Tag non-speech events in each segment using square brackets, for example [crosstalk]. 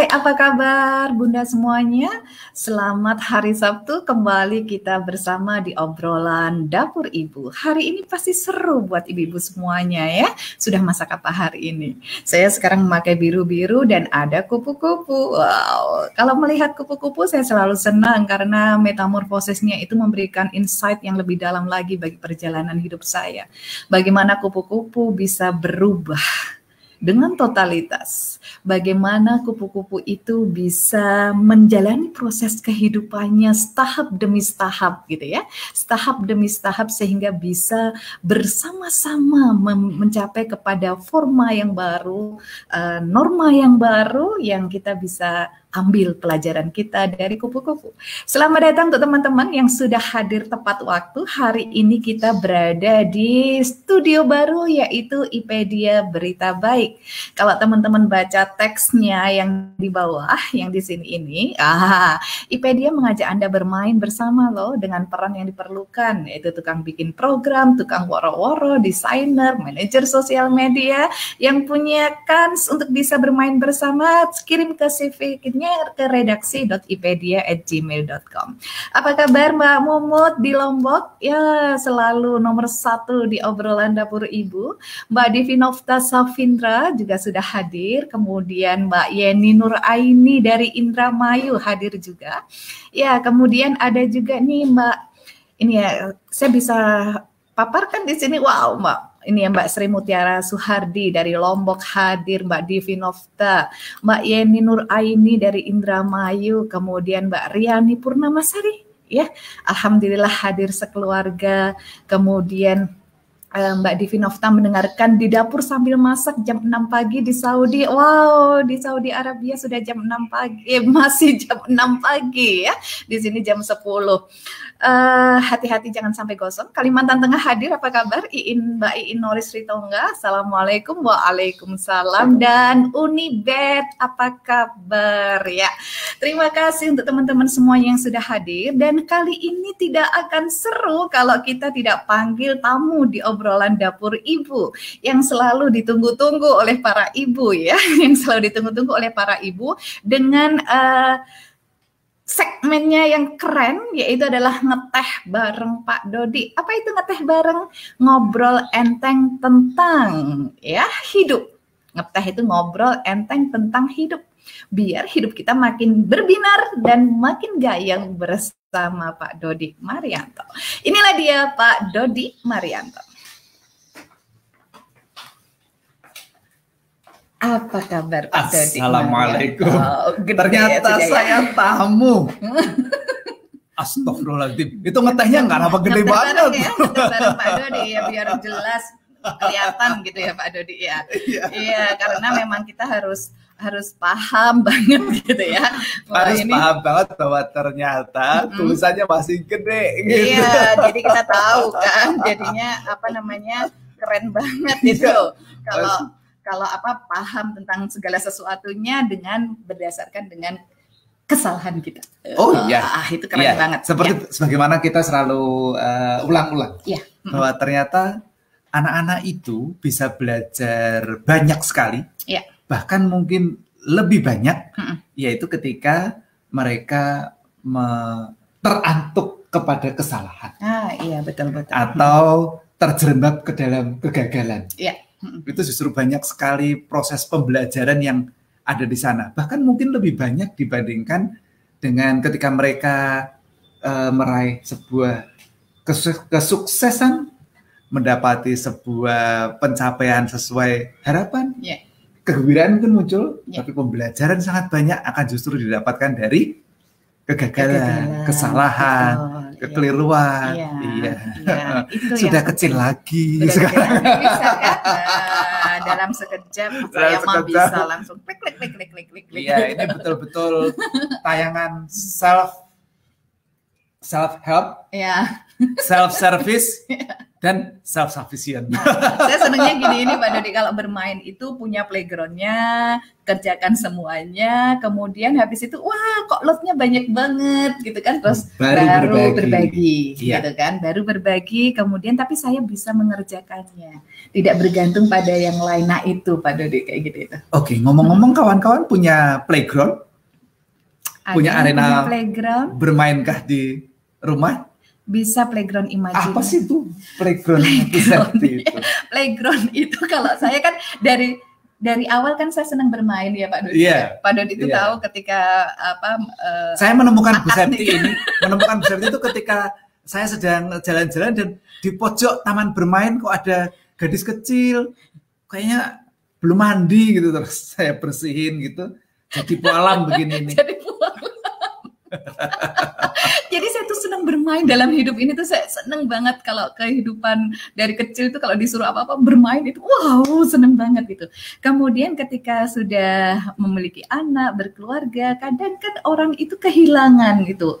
Hai, apa kabar Bunda semuanya? Selamat hari Sabtu kembali kita bersama di obrolan dapur ibu. Hari ini pasti seru buat ibu-ibu semuanya ya. Sudah masak apa hari ini? Saya sekarang memakai biru-biru dan ada kupu-kupu. Wow, kalau melihat kupu-kupu saya selalu senang karena metamorfosisnya itu memberikan insight yang lebih dalam lagi bagi perjalanan hidup saya. Bagaimana kupu-kupu bisa berubah dengan totalitas. Bagaimana kupu-kupu itu bisa menjalani proses kehidupannya setahap demi setahap gitu ya. Setahap demi setahap sehingga bisa bersama-sama mencapai kepada forma yang baru, uh, norma yang baru yang kita bisa ambil pelajaran kita dari kupu-kupu. Selamat datang untuk teman-teman yang sudah hadir tepat waktu. Hari ini kita berada di studio baru yaitu IPedia Berita Baik. Kalau teman-teman baca teksnya yang di bawah, yang di sini ini, ah, IPedia mengajak Anda bermain bersama loh dengan peran yang diperlukan, yaitu tukang bikin program, tukang woro-woro, desainer, manajer sosial media yang punya kans untuk bisa bermain bersama, kirim ke CV kirimnya ke redaksi.ipedia@gmail.com. Apa kabar Mbak Mumut di Lombok? Ya selalu nomor satu di obrolan dapur ibu. Mbak Divinovta Safindra juga sudah hadir. Kemudian Mbak Yeni Nur Aini dari Indramayu hadir juga. Ya kemudian ada juga nih Mbak ini ya saya bisa paparkan di sini. Wow Mbak ini ya Mbak Sri Mutiara Suhardi dari Lombok hadir, Mbak Divinovta, Mbak Yeni Nur Aini dari Indramayu, kemudian Mbak Riani Purnamasari ya. Alhamdulillah hadir sekeluarga. Kemudian eh, Mbak Divinovta mendengarkan di dapur sambil masak jam 6 pagi di Saudi. Wow, di Saudi Arabia sudah jam 6 pagi, eh, [laughs] masih jam 6 pagi ya. Di sini jam 10. Uh, hati-hati jangan sampai gosong. Kalimantan Tengah hadir, apa kabar? Iin Mbak Iin Noris Ritonga. Assalamualaikum, waalaikumsalam. Dan Unibet, apa kabar ya? Terima kasih untuk teman-teman semua yang sudah hadir. Dan kali ini tidak akan seru kalau kita tidak panggil tamu di obrolan dapur ibu yang selalu ditunggu-tunggu oleh para ibu ya, [laughs] yang selalu ditunggu-tunggu oleh para ibu dengan uh, segmennya yang keren yaitu adalah ngeteh bareng Pak Dodi. Apa itu ngeteh bareng? Ngobrol enteng tentang ya hidup. Ngeteh itu ngobrol enteng tentang hidup. Biar hidup kita makin berbinar dan makin gayang bersama Pak Dodi Marianto. Inilah dia Pak Dodi Marianto. Apa kabar Pak Dodi? Assalamualaikum. Oh, Ternyata ya, saya ya. tamu. [laughs] Astagfirullahaladzim. Itu ngetehnya nggak apa gede banget. Ya, Pak Dodi ya biar jelas kelihatan gitu ya Pak Dodi ya. Iya, iya karena memang kita harus harus paham [laughs] banget gitu ya. harus ini, paham banget bahwa ternyata mm tulisannya masih gede gitu. Iya, jadi kita tahu kan jadinya apa namanya keren banget itu. Iya. Kalau kalau apa paham tentang segala sesuatunya dengan berdasarkan dengan kesalahan kita. Oh iya, ah, itu keren iya. banget. Seperti ya. sebagaimana kita selalu uh, ulang-ulang uh, bahwa ternyata anak-anak itu bisa belajar banyak sekali, ya. bahkan mungkin lebih banyak, mm -mm. yaitu ketika mereka terantuk kepada kesalahan. Ah iya betul betul. Atau terjerembab ke dalam kegagalan. Iya itu justru banyak sekali proses pembelajaran yang ada di sana. Bahkan mungkin lebih banyak dibandingkan dengan ketika mereka uh, meraih sebuah kesuksesan, mendapati sebuah pencapaian sesuai harapan. Yeah. kegembiraan mungkin muncul, ya. tapi pembelajaran sangat banyak akan justru didapatkan dari kegagalan, kegagalan kesalahan, betul. Kekeliruan. Iya. iya. iya. Itu Sudah kecil lagi Sudah sekarang. Bisa kan? Nah, dalam sekejap saya mah bisa langsung klik klik klik klik klik klik. Iya, ini betul-betul tayangan self self help. Iya. Self service. Dan self sufficient. [laughs] Saya senangnya gini ini Pak Dodi kalau bermain itu punya playgroundnya, kerjakan semuanya, kemudian habis itu wah kok lotnya banyak banget gitu kan, terus baru, baru berbagi, berbagi iya. gitu kan, baru berbagi, kemudian tapi saya bisa mengerjakannya, tidak bergantung pada yang lain. Nah itu Pak Dodi kayak gitu itu. Oke, ngomong-ngomong kawan-kawan punya playground, Ada punya arena punya playground, bermainkah di rumah? Bisa playground imajinasi. Apa sih itu playground? Playground, [laughs] itu? playground itu kalau saya kan dari dari awal kan saya senang bermain ya Pak Dodi. Yeah. Pak Dodi itu yeah. tahu ketika apa? Uh, saya menemukan Bu Septi ini, menemukan Bu Septi itu ketika saya sedang jalan-jalan dan di pojok taman bermain kok ada gadis kecil, kayaknya belum mandi gitu terus saya bersihin gitu. Jadi [laughs] pualam begini nih. Jadi. Jadi saya tuh senang bermain dalam hidup ini tuh saya senang banget kalau kehidupan dari kecil itu kalau disuruh apa-apa bermain itu wow senang banget gitu. Kemudian ketika sudah memiliki anak, berkeluarga, kadang kan orang itu kehilangan gitu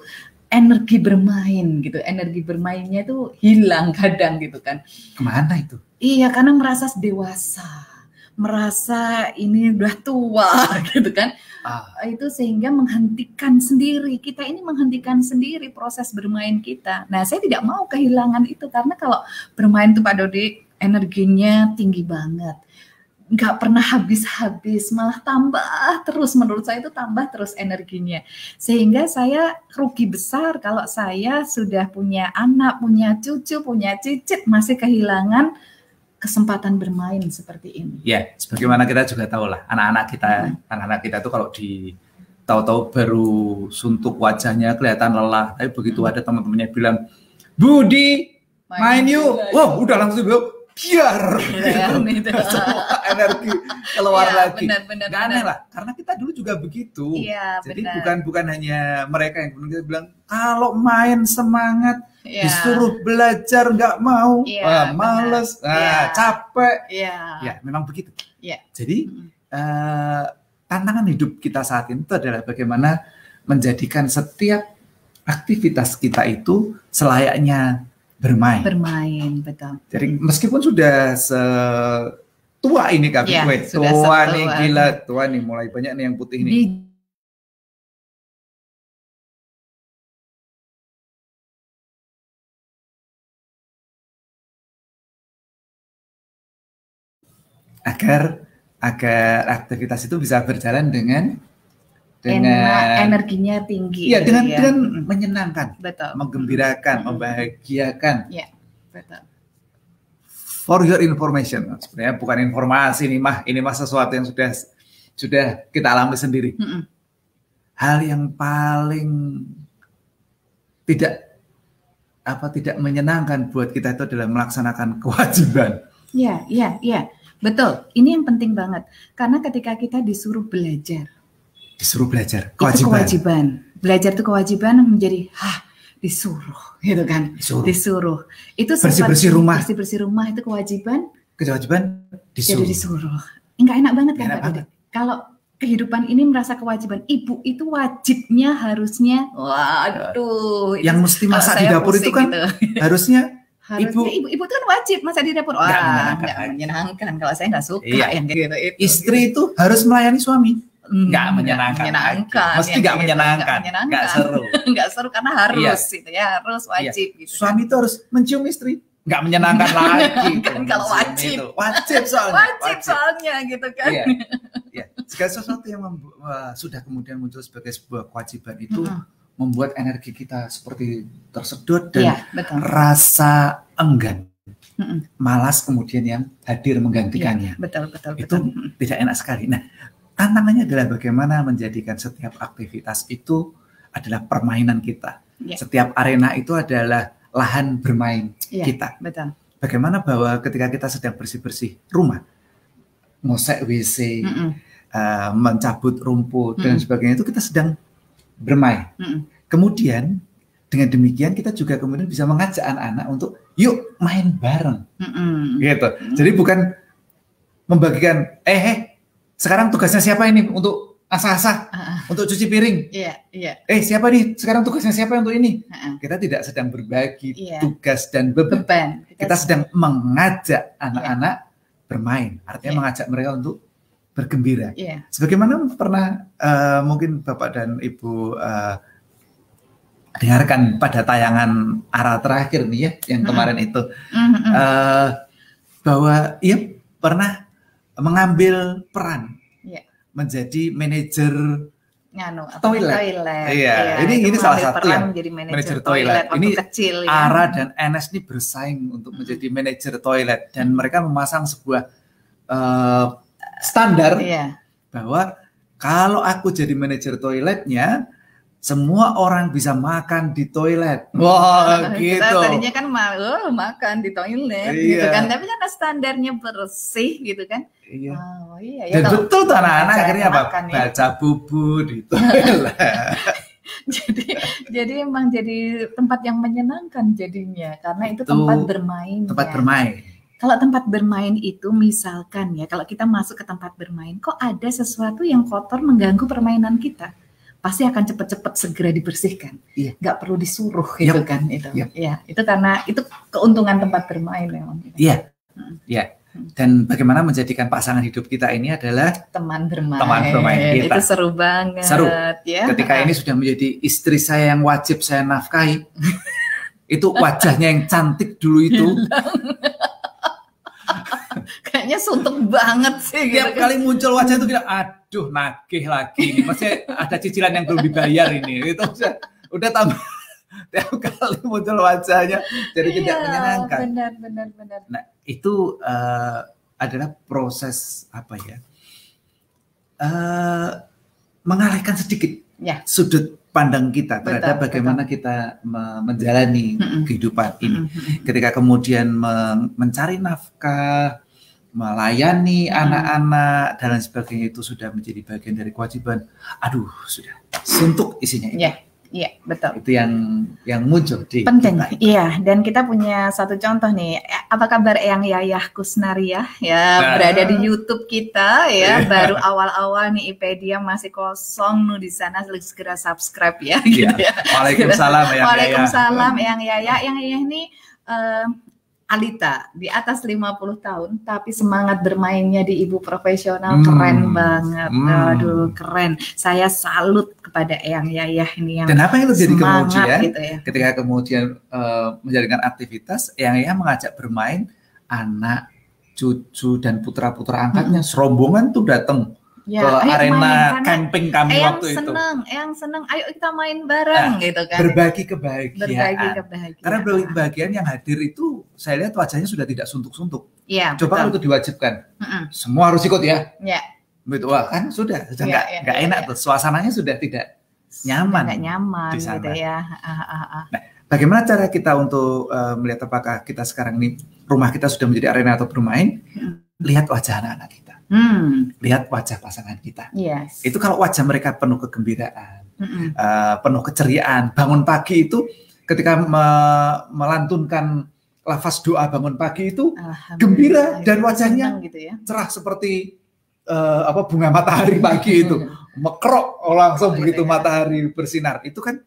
energi bermain gitu, energi bermainnya tuh hilang kadang gitu kan. Ke mana itu? Iya karena merasa dewasa merasa ini udah tua [laughs] gitu kan. Ah. itu sehingga menghentikan sendiri. Kita ini menghentikan sendiri proses bermain kita. Nah saya tidak mau kehilangan itu karena kalau bermain tuh Pak Dodi energinya tinggi banget. Nggak pernah habis-habis malah tambah terus. Menurut saya itu tambah terus energinya. Sehingga saya rugi besar kalau saya sudah punya anak punya cucu punya cicit masih kehilangan kesempatan bermain seperti ini. Ya, sebagaimana kita juga tahu lah, anak-anak kita, hmm. anak-anak kita tuh kalau di tahu-tahu baru suntuk wajahnya kelihatan lelah, tapi begitu hmm. ada teman-temannya bilang, Budi, main, main yuk, wah wow, udah langsung yuk, biar [laughs] ya, gitu. [laughs] energi keluar ya, lagi. Benar, benar, Gak aneh lah, karena kita dulu juga begitu. Ya, Jadi benar. bukan bukan hanya mereka yang kemudian bilang kalau main semangat, ya. disuruh belajar nggak mau, ya, ah, males, ah, ya. capek. Ya. ya, memang begitu. Ya. Jadi uh, tantangan hidup kita saat ini itu adalah bagaimana menjadikan setiap aktivitas kita itu selayaknya bermain. Bermain, betul. Jadi meskipun sudah se tua ini kak, ya, tua nih gila, tua nih mulai banyak nih yang putih nih. Di... agar agar aktivitas itu bisa berjalan dengan dengan energinya tinggi. Iya, dengan ya. dengan menyenangkan, betul. menggembirakan, hmm. membahagiakan. Iya, betul. For your information, sebenarnya bukan informasi ini mah, ini mah sesuatu yang sudah sudah kita alami sendiri. Hmm. Hal yang paling tidak apa tidak menyenangkan buat kita itu adalah melaksanakan kewajiban. Iya, iya, iya. Betul. Ini yang penting banget. Karena ketika kita disuruh belajar, disuruh belajar kewajiban. Itu kewajiban. Belajar itu kewajiban menjadi hah disuruh gitu kan. Disuruh. disuruh. Itu bersih-bersih rumah. Bersih-bersih rumah itu kewajiban. Kewajiban disuruh. Jadi disuruh. Enggak enak banget kan Pak Kalau kehidupan ini merasa kewajiban. Ibu itu wajibnya harusnya waduh. Yang mesti masak di dapur itu kan gitu. [laughs] harusnya Harusnya ibu, ibu, ibu itu kan wajib masak di dapur. Wah, nggak menyenangkan. menyenangkan. Kalau saya nggak suka iya. yang gitu. Itu. Istri itu harus melayani suami nggak hmm, menyenangkan, menyenangkan mesti nggak menyenangkan nggak seru [laughs] nggak seru karena harus iya. gitu ya harus iya. wajib iya. gitu suami itu harus mencium istri nggak menyenangkan lagi kan kalau wajib itu. wajib soalnya wajib, wajib soalnya gitu kan iya. [laughs] iya. segala sesuatu yang uh, sudah kemudian muncul sebagai sebuah kewajiban itu mm -hmm. membuat energi kita seperti tersedot dan iya, betul. rasa enggan mm -mm. malas kemudian yang hadir menggantikannya. Iya, betul, betul, betul. Itu tidak enak sekali. Nah, Tantangannya adalah bagaimana menjadikan setiap aktivitas itu adalah permainan kita. Ya. Setiap arena itu adalah lahan bermain ya, kita. Betul. Bagaimana bahwa ketika kita sedang bersih-bersih rumah, ngosek WC, mm -mm. Uh, mencabut rumput mm -mm. dan sebagainya itu kita sedang bermain. Mm -mm. Kemudian dengan demikian kita juga kemudian bisa mengajak anak-anak untuk yuk main bareng, mm -mm. gitu. Mm -mm. Jadi bukan membagikan eh, eh sekarang tugasnya siapa ini untuk asah-asah uh-uh. untuk cuci piring. Iya, iya. Eh, siapa nih? Sekarang tugasnya siapa untuk ini? Uh-uh. Kita tidak sedang berbagi yeah. tugas dan beban. beban. Kita, Kita sedang mengajak anak-anak yeah. bermain. Artinya yeah. mengajak mereka untuk bergembira. Yeah. Sebagaimana pernah uh, mungkin Bapak dan Ibu uh, dengarkan pada tayangan arah terakhir nih ya, yang kemarin uh-huh. itu uh, bahwa ia pernah mengambil peran menjadi manajer Nganu, toilet. toilet. Iya, ya, ini ini salah satu ya. Menjadi manajer toilet. toilet. Ini kecil, ya. Ara dan Enes ini bersaing untuk menjadi manajer toilet dan mereka memasang sebuah uh, standar iya. bahwa kalau aku jadi manajer toiletnya, semua orang bisa makan di toilet. [laughs] Wah, wow, gitu. Kita tadinya kan oh, makan di toilet iya. gitu kan. Tapi kan standarnya bersih gitu kan. Iya. Oh, iya. Ya, Dan betul tuh anak-anak akhirnya apa? Ya. Baca bubu di [laughs] toilet. jadi jadi emang jadi tempat yang menyenangkan jadinya karena itu, itu tempat bermain. Tempat ya. bermain. Kalau tempat bermain itu misalkan ya, kalau kita masuk ke tempat bermain, kok ada sesuatu yang kotor mengganggu permainan kita? pasti akan cepat-cepat segera dibersihkan. Iya. Gak perlu disuruh yep. gitu kan itu. Yep. Ya, itu karena itu keuntungan tempat bermain memang. Iya. Hmm. Iya. Dan bagaimana menjadikan pasangan hidup kita ini adalah teman bermain. Teman bermain kita. Itu seru banget. Seru. Ya. Ketika ini sudah menjadi istri saya yang wajib saya nafkahi. [laughs] itu wajahnya yang cantik dulu itu. [laughs] kayaknya suntuk banget sih. Tiap gitu. kali muncul wajah itu kita, aduh nagih lagi ini. Masih ada cicilan yang belum dibayar ini. Itu udah, udah tambah [laughs] tiap kali muncul wajahnya jadi iya, tidak menyenangkan. Benar, benar, benar. Nah itu uh, adalah proses apa ya? Uh, mengalihkan sedikit ya. sudut pandang kita terhadap betul, bagaimana betul. kita menjalani mm kehidupan ini. Mm. Ketika kemudian mencari nafkah, melayani anak-anak dan lain sebagainya itu sudah menjadi bagian dari kewajiban. Aduh, sudah suntuk isinya. Iya, iya betul. Itu yang yang muncul di penting. Iya, dan kita punya satu contoh nih. Apa kabar Eyang Yayah Kusnaria ya nah. berada di YouTube kita ya. Iya. Baru awal-awal nih IPedia masih kosong nih di sana segera subscribe ya. Gitu ya. Waalaikumsalam Eyang Waalaikumsalam Eyang Yayah. Yang Yayah ini uh, Alita di atas 50 tahun tapi semangat bermainnya di ibu profesional hmm. keren banget. Hmm. Aduh, keren. Saya salut kepada Eyang Yayah ini yang Dan apa yang jadi kemudian gitu ya. ketika kemudian uh, menjalankan aktivitas Eyang Yayah mengajak bermain anak, cucu dan putra-putra angkatnya. Hmm. Serombongan tuh datang ya, ke arena main, camping kami yang waktu seneng, itu. Yang seneng, ayo kita main bareng nah, gitu kan. Berbagi kebahagiaan. Berbagi kebahagiaan. Karena berbagi kebahagiaan yang hadir itu saya lihat wajahnya sudah tidak suntuk-suntuk. Iya. Coba kalau itu diwajibkan, mm -mm. semua harus ikut ya. Iya. Betul, wah kan sudah, sudah iya, nggak ya, ya, enak ya. tuh. Suasananya sudah tidak nyaman. Tidak nyaman di sana. gitu ya. Ah, ah, ah. Nah, bagaimana cara kita untuk uh, melihat apakah kita sekarang ini rumah kita sudah menjadi arena atau bermain? Hmm. Lihat wajah anak-anak kita Hmm. Lihat wajah pasangan kita. Yes. Itu kalau wajah mereka penuh kegembiraan, mm uh, penuh keceriaan, bangun pagi itu ketika me melantunkan lafaz doa bangun pagi itu gembira dan wajahnya gitu ya. cerah seperti uh, apa bunga matahari pagi itu [laughs] mekrok oh, langsung oh, begitu ya. matahari bersinar itu kan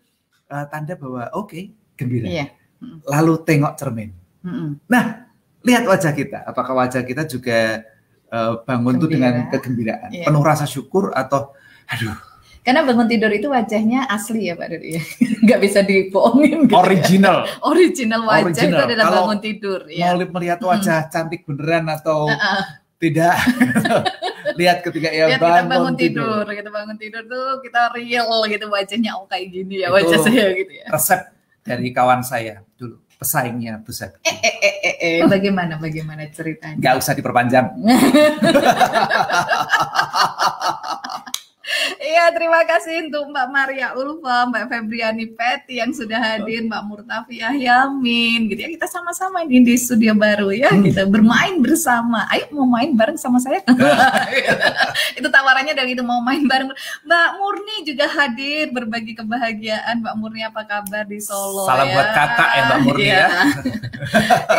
uh, tanda bahwa oke okay, gembira. Iya. Lalu tengok cermin. Mm -mm. Nah lihat wajah kita, apakah wajah kita juga uh, bangun tuh dengan kegembiraan, yeah. penuh rasa syukur atau aduh. Karena bangun tidur itu wajahnya asli ya Pak Dodi ya. [laughs] Nggak bisa dibohongin gitu ya. Original. Ya. [laughs] Original wajah Original. itu adalah Kalau bangun tidur. Ya. Mau melihat wajah hmm. cantik beneran atau [laughs] uh -uh. tidak. Lihat ketika ia Lihat bangun, kita bangun tidur. tidur. Kita bangun tidur tuh kita real gitu wajahnya oh kayak gini ya itu wajah saya gitu ya. Resep dari kawan saya dulu pesaingnya besar. Eh, eh, eh, eh, eh. bagaimana, bagaimana ceritanya? Gak usah diperpanjang. [laughs] Iya, Iya, terima kasih untuk Mbak Maria Ulfa, Mbak Febriani Peti yang sudah hadir, Mbak Murtafiah Yamin, gitu ya. Kita sama-sama ini di studio baru ya, hmm. kita bermain bersama. Ayo mau main bareng sama saya. [laughs] itu tawarannya dari itu mau main bareng. Mbak Murni juga hadir berbagi kebahagiaan. Mbak Murni apa kabar di Solo? Salam ya? buat kakak ya Mbak Murni ya. [laughs]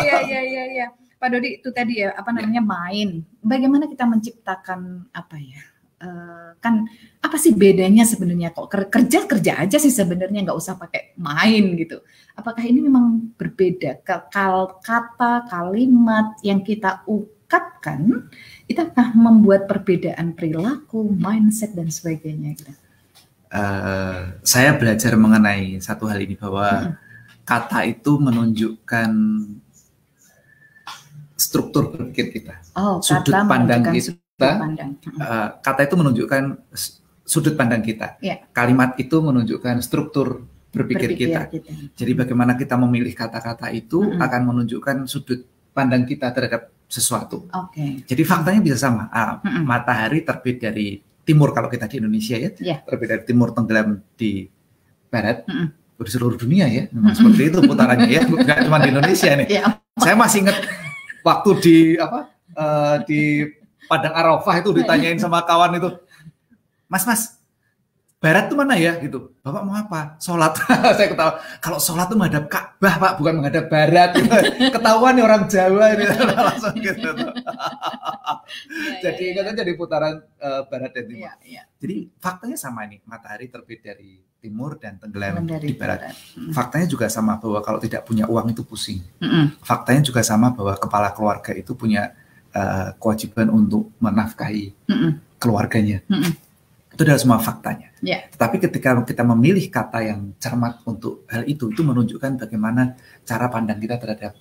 Iya, iya, iya, iya. Pak Dodi itu tadi ya apa namanya main. Bagaimana kita menciptakan apa ya? Uh, kan apa sih bedanya sebenarnya kok kerja kerja aja sih sebenarnya nggak usah pakai main gitu. Apakah ini memang berbeda kal kata kalimat yang kita ungkapkan itu akan membuat perbedaan perilaku, mindset dan sebagainya gitu. Uh, saya belajar mengenai satu hal ini bahwa hmm. kata itu menunjukkan struktur berpikir kita, oh, sudut pandang kita. Pandang. Uh, kata itu menunjukkan sudut pandang kita. Yeah. Kalimat itu menunjukkan struktur berpikir, berpikir kita. kita. Jadi bagaimana kita memilih kata-kata itu mm -hmm. akan menunjukkan sudut pandang kita terhadap sesuatu. Okay. Jadi faktanya bisa sama. Uh, mm -hmm. Matahari terbit dari timur kalau kita di Indonesia ya, yeah. terbit dari timur tenggelam di barat. Mm -hmm di seluruh dunia ya, memang seperti itu putarannya ya, [laughs] bukan cuma di Indonesia nih. Yeah. Saya masih ingat waktu di apa uh, di Padang Arafah itu ditanyain sama kawan itu, Mas Mas, Barat tuh mana ya gitu. Bapak mau apa? Sholat. [laughs] saya ketawa. Kalau sholat tuh menghadap Ka'bah pak, bukan menghadap Barat. Gitu. [laughs] Ketahuan nih orang Jawa ini [laughs] langsung gitu. ya, jadi ya, ya. jadi putaran uh, Barat dan Timur. Ya, ya. Jadi faktanya sama nih. Matahari terbit dari timur dan tenggelam di barat. barat. Faktanya juga sama bahwa kalau tidak punya uang itu pusing. Mm -hmm. Faktanya juga sama bahwa kepala keluarga itu punya uh, kewajiban untuk menafkahi mm -hmm. keluarganya. Mm -hmm. Itu adalah semua faktanya. Yeah. Tetapi ketika kita memilih kata yang cermat untuk hal itu, itu menunjukkan bagaimana cara pandang kita terhadap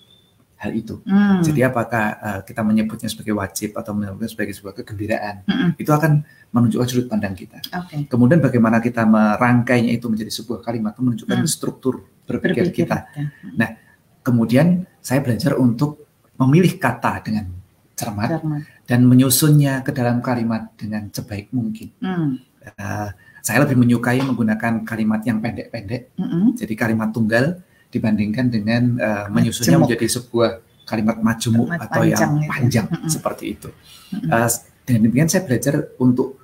hal itu. Mm. Jadi apakah uh, kita menyebutnya sebagai wajib atau menyebutnya sebagai sebuah kegembiraan, mm -hmm. itu akan menunjukkan sudut pandang kita. Okay. Kemudian bagaimana kita merangkainya itu menjadi sebuah kalimat itu menunjukkan mm. struktur berpikir, berpikir kita. Ya. Nah, kemudian saya belajar untuk memilih kata dengan cermat, cermat. dan menyusunnya ke dalam kalimat dengan sebaik mungkin. Mm. Uh, saya lebih menyukai menggunakan kalimat yang pendek-pendek, mm -hmm. jadi kalimat tunggal dibandingkan dengan uh, menyusunnya Jemuk. menjadi sebuah kalimat majemuk atau yang gitu. panjang -hmm. seperti itu. Mm -hmm. uh, dengan demikian saya belajar untuk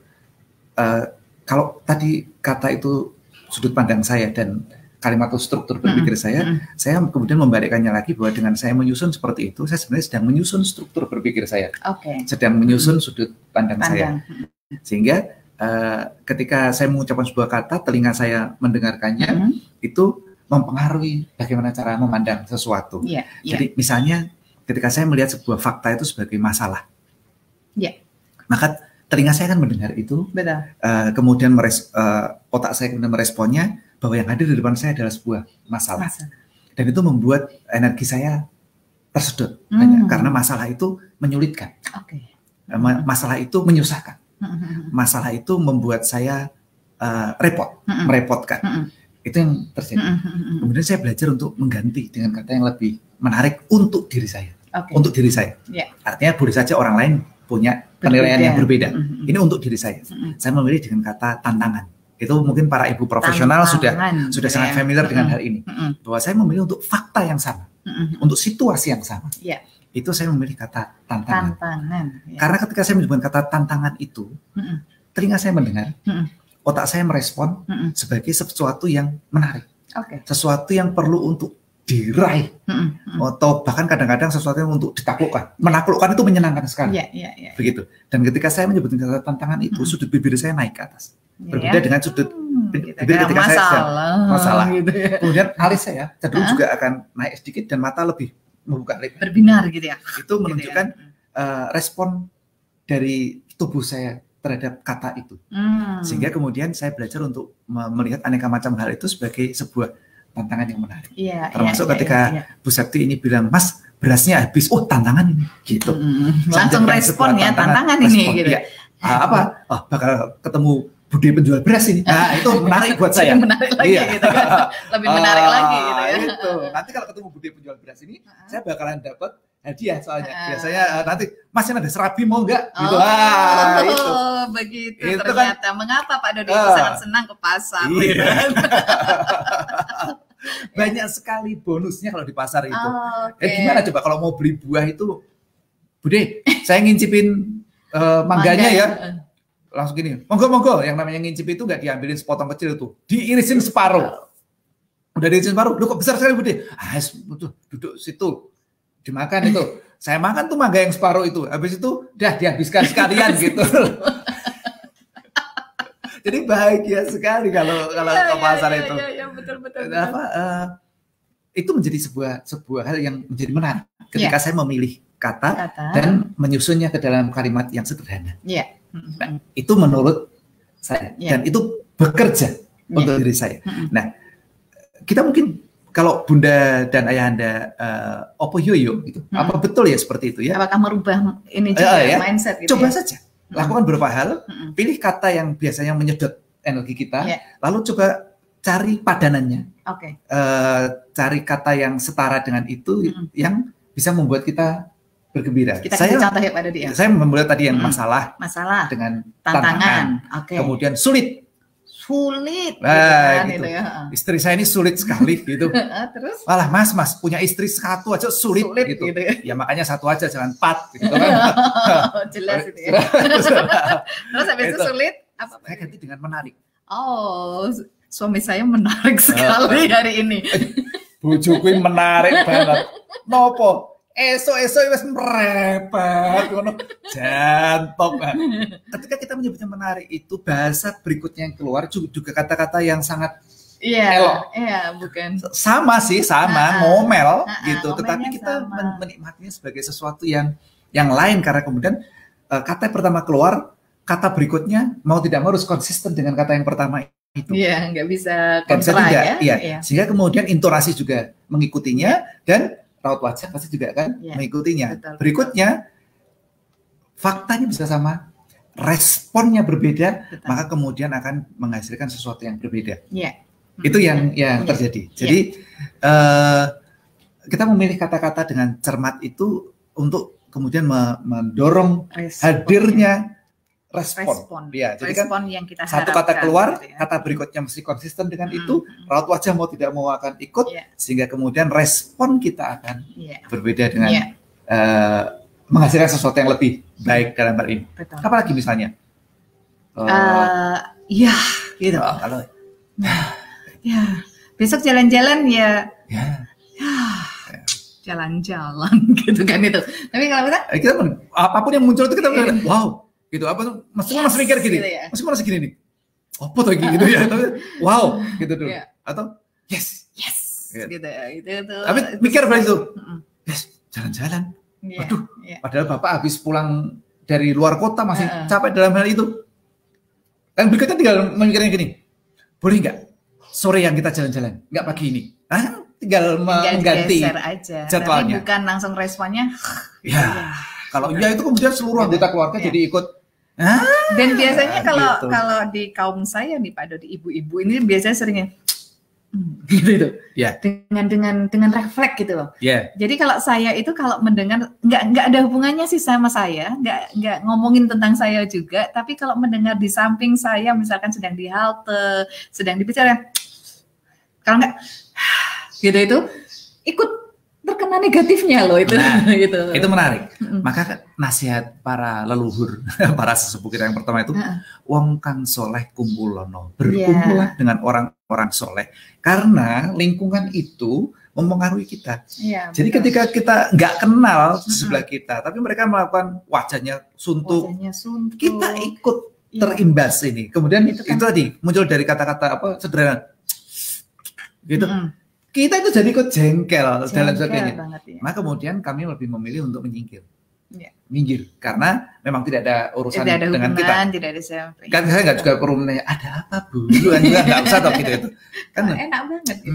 uh, kalau tadi kata itu sudut pandang saya dan kalimat atau struktur berpikir mm -hmm. saya, mm -hmm. saya kemudian membalikkannya lagi bahwa dengan saya menyusun seperti itu, saya sebenarnya sedang menyusun struktur berpikir saya, okay. sedang menyusun sudut pandang, pandang. saya, sehingga uh, ketika saya mengucapkan sebuah kata, telinga saya mendengarkannya, mm -hmm. itu mempengaruhi bagaimana cara memandang sesuatu. Yeah, yeah. Jadi misalnya ketika saya melihat sebuah fakta itu sebagai masalah, yeah. maka telinga saya akan mendengar itu, Uh, kemudian meres, uh, otak saya kemudian meresponnya bahwa yang hadir di depan saya adalah sebuah masalah, masalah. dan itu membuat energi saya tersedot mm. banyak karena masalah itu menyulitkan, okay. masalah itu menyusahkan. Masalah itu membuat saya uh, repot, mm -hmm. merepotkan. Mm -hmm. Itu yang terjadi. Mm -hmm. Kemudian saya belajar untuk mengganti dengan kata yang lebih menarik untuk diri saya. Okay. Untuk diri saya. Yeah. Artinya boleh saja orang lain punya penilaian berbeda. yang berbeda. Mm -hmm. Ini untuk diri saya. Mm -hmm. Saya memilih dengan kata tantangan. Itu mungkin para ibu profesional tantangan. sudah sudah yeah. sangat familiar dengan hal ini. Bahwa saya memilih untuk fakta yang sama, untuk situasi yang sama. Yeah itu saya memilih kata tantangan. Tantangan. Ya. Karena ketika saya menyebutkan kata tantangan itu, mm -mm. telinga saya mendengar, otak saya merespon sebagai sesuatu yang menarik, okay. sesuatu yang perlu untuk diraih, atau bahkan kadang-kadang sesuatu yang untuk ditaklukkan. Menaklukkan itu menyenangkan sekali. Yeah, yeah, yeah, Begitu. Dan ketika saya menyebutkan kata tantangan itu, sudut bibir saya naik ke atas. Berbeda dengan sudut hmm, bibir ketika masalah, saya masalah. Gitu ya. Kemudian alis saya cenderung uh -huh. juga akan naik sedikit dan mata lebih membuka lebar. Berbinar gitu ya. Itu menunjukkan gitu ya. uh, respon dari tubuh saya terhadap kata itu. Hmm. Sehingga kemudian saya belajar untuk melihat aneka macam hal itu sebagai sebuah tantangan yang menarik. Iya, Termasuk iya, ketika iya, iya. Bu Sakti ini bilang, Mas berasnya habis, oh tantangan ini, gitu. Hmm. Langsung respon ya, tantangan, tantangan ini, respon, gitu. Ya. Ah, apa? Oh, bakal ketemu bude penjual beras ini. Nah, itu menarik [laughs] buat saya. menarik lagi iya. gitu kan. Lebih [laughs] menarik uh, lagi gitu ya. Itu. Nanti kalau ketemu bude penjual beras ini, uh -huh. saya bakalan dapat hadiah soalnya. Uh. Biasanya uh, nanti masih ada serabi mau enggak? Gitu. Oh, ah, itu. begitu itu kan ternyata. Kan, Mengapa Pak Dodi uh, sangat senang ke pasar? Iya. [laughs] Banyak sekali bonusnya kalau di pasar itu. Oh, okay. eh, gimana coba kalau mau beli buah itu, Bude, saya ngincipin uh, mangganya Mangga. ya. Langsung gini, monggo monggo. Yang namanya ngincip itu nggak diambilin sepotong kecil itu, diirisin separuh. Udah diirisin separuh, lu kok besar sekali Bude? Ah, duduk situ dimakan itu. [laughs] Saya makan tuh mangga yang separuh itu. Habis itu dah dihabiskan sekalian [laughs] gitu. Jadi bahagia sekali kalau kalau ya, ke iya, pasar ya, itu. Ya, ya, betul, betul, betul. Apa, uh, itu menjadi sebuah sebuah hal yang menjadi menarik ketika ya. saya memilih kata, kata dan menyusunnya ke dalam kalimat yang sederhana. Ya. Nah, itu menurut saya ya. dan itu bekerja ya. untuk diri saya. Nah, kita mungkin kalau bunda dan ayahanda uh, Oppo Yoyo gitu, hmm. apa betul ya seperti itu ya? Apakah merubah ini juga uh, ya? mindset gitu? Coba ya? saja, hmm. lakukan beberapa hal, hmm. pilih kata yang biasanya menyedot energi kita, yeah. lalu coba cari padanannya. Oke. Okay. Uh, eh, cari kata yang setara dengan itu, hmm. yang bisa membuat kita bergembira. Kita saya contoh ya Dodi ya. Saya memulai tadi yang hmm. masalah, masalah dengan tantangan, tantangan. Okay. kemudian sulit sulit nah, gitu gitu. Itu ya. Istri saya ini sulit sekali [laughs] gitu. Terus? Malah Mas, Mas punya istri satu aja sulit, sulit gitu. gitu ya. ya makanya satu aja jangan empat gitu [laughs] kan. Jelas itu ya. [laughs] Terus habis itu sulit apa? Saya ganti dengan menarik. Oh, suami saya menarik sekali hari ini. Bujuku menarik banget. Nopo? Esok-esok wis merepet ngono jantok [laughs] ketika kita menyebutnya menarik itu bahasa berikutnya yang keluar juga kata-kata yang sangat Iya, iya, bukan. Sama sih, sama, nah, ngomel nah, gitu. Tetapi kita sama. menikmatinya sebagai sesuatu yang yang lain karena kemudian uh, kata yang pertama keluar, kata berikutnya mau tidak mau harus konsisten dengan kata yang pertama itu. Iya, nggak bisa kontra ya. Iya. iya. Sehingga kemudian intonasi juga mengikutinya dan raut wajah pasti juga kan ya, mengikutinya. Betul, Berikutnya faktanya bisa sama, responnya berbeda, betul. maka kemudian akan menghasilkan sesuatu yang berbeda. Ya. Itu yang yang ya. terjadi. Jadi ya. uh, kita memilih kata-kata dengan cermat itu untuk kemudian mendorong Responnya. hadirnya respon. respon. Ya, jadi kan yang kita satu kata keluar, gitu ya. kata berikutnya mesti konsisten dengan hmm. itu, raut wajah mau tidak mau akan ikut, yeah. sehingga kemudian respon kita akan yeah. berbeda dengan yeah. Iya. uh, menghasilkan sesuatu yang lebih baik dalam hal ini. Betul. Apalagi misalnya? Uh, uh, ya, gitu. Oh, kalau ya besok jalan-jalan ya. Ya. ya jalan-jalan [laughs] gitu kan itu. Tapi kalau kita, eh, kita apa pun yang muncul itu kita iya. wow gitu. Apa tuh? Masih yes, masih mikir gini. gitu ya. masih masih gini nih. Apa tuh gitu ya. Tapi wow gitu tuh. Yeah. atau yes. Yes gitu, gitu. Ya itu tuh tapi mikir apa itu yes jalan-jalan. Yeah, waduh yeah. padahal bapak habis pulang dari luar kota masih uh -uh. capek dalam hal itu. Dan berikutnya tinggal mikirnya gini. Boleh nggak sore yang kita jalan-jalan? Nggak pagi ini. Ah tinggal, mengganti aja. jadwalnya. Tapi bukan langsung responnya ya, kalau iya itu kemudian seluruh anggota keluarga ya. jadi ikut Ah, Dan biasanya kalau gitu. kalau di kaum saya nih Pak Dodi, ibu-ibu ini biasanya seringnya hmm, [laughs] gitu itu. Yeah. Dengan dengan dengan refleks gitu loh. Yeah. Jadi kalau saya itu kalau mendengar nggak nggak ada hubungannya sih sama saya, nggak nggak ngomongin tentang saya juga, tapi kalau mendengar di samping saya misalkan sedang di halte, sedang dibicara kalau nggak [sighs] gitu itu ikut terkena negatifnya loh itu nah, [laughs] gitu. Itu menarik. Mm. Maka nasihat para leluhur, [laughs] para sesepuh kita yang pertama itu, uh. wong kang soleh kumpulono, berkumpullah yeah. dengan orang-orang soleh, karena lingkungan itu mempengaruhi kita. Yeah, Jadi betul. ketika kita nggak kenal di sebelah kita, tapi mereka melakukan wajahnya suntuk, wajahnya suntuk. kita ikut yeah. terimbas ini. Kemudian itu, kan, itu tadi muncul dari kata-kata apa sederhana, gitu. Mm -hmm kita itu jadi ikut jengkel, jengkel dan sebagainya. Banget, ya. Maka kemudian kami lebih memilih untuk menyingkir. Ya. Minggir karena memang tidak ada urusan tidak ada dengan kita. Tidak ada siapa. Kan saya nggak juga perlu menanya ada apa bu, kan juga nggak usah toh gitu itu. Kan oh, enak banget. Gitu.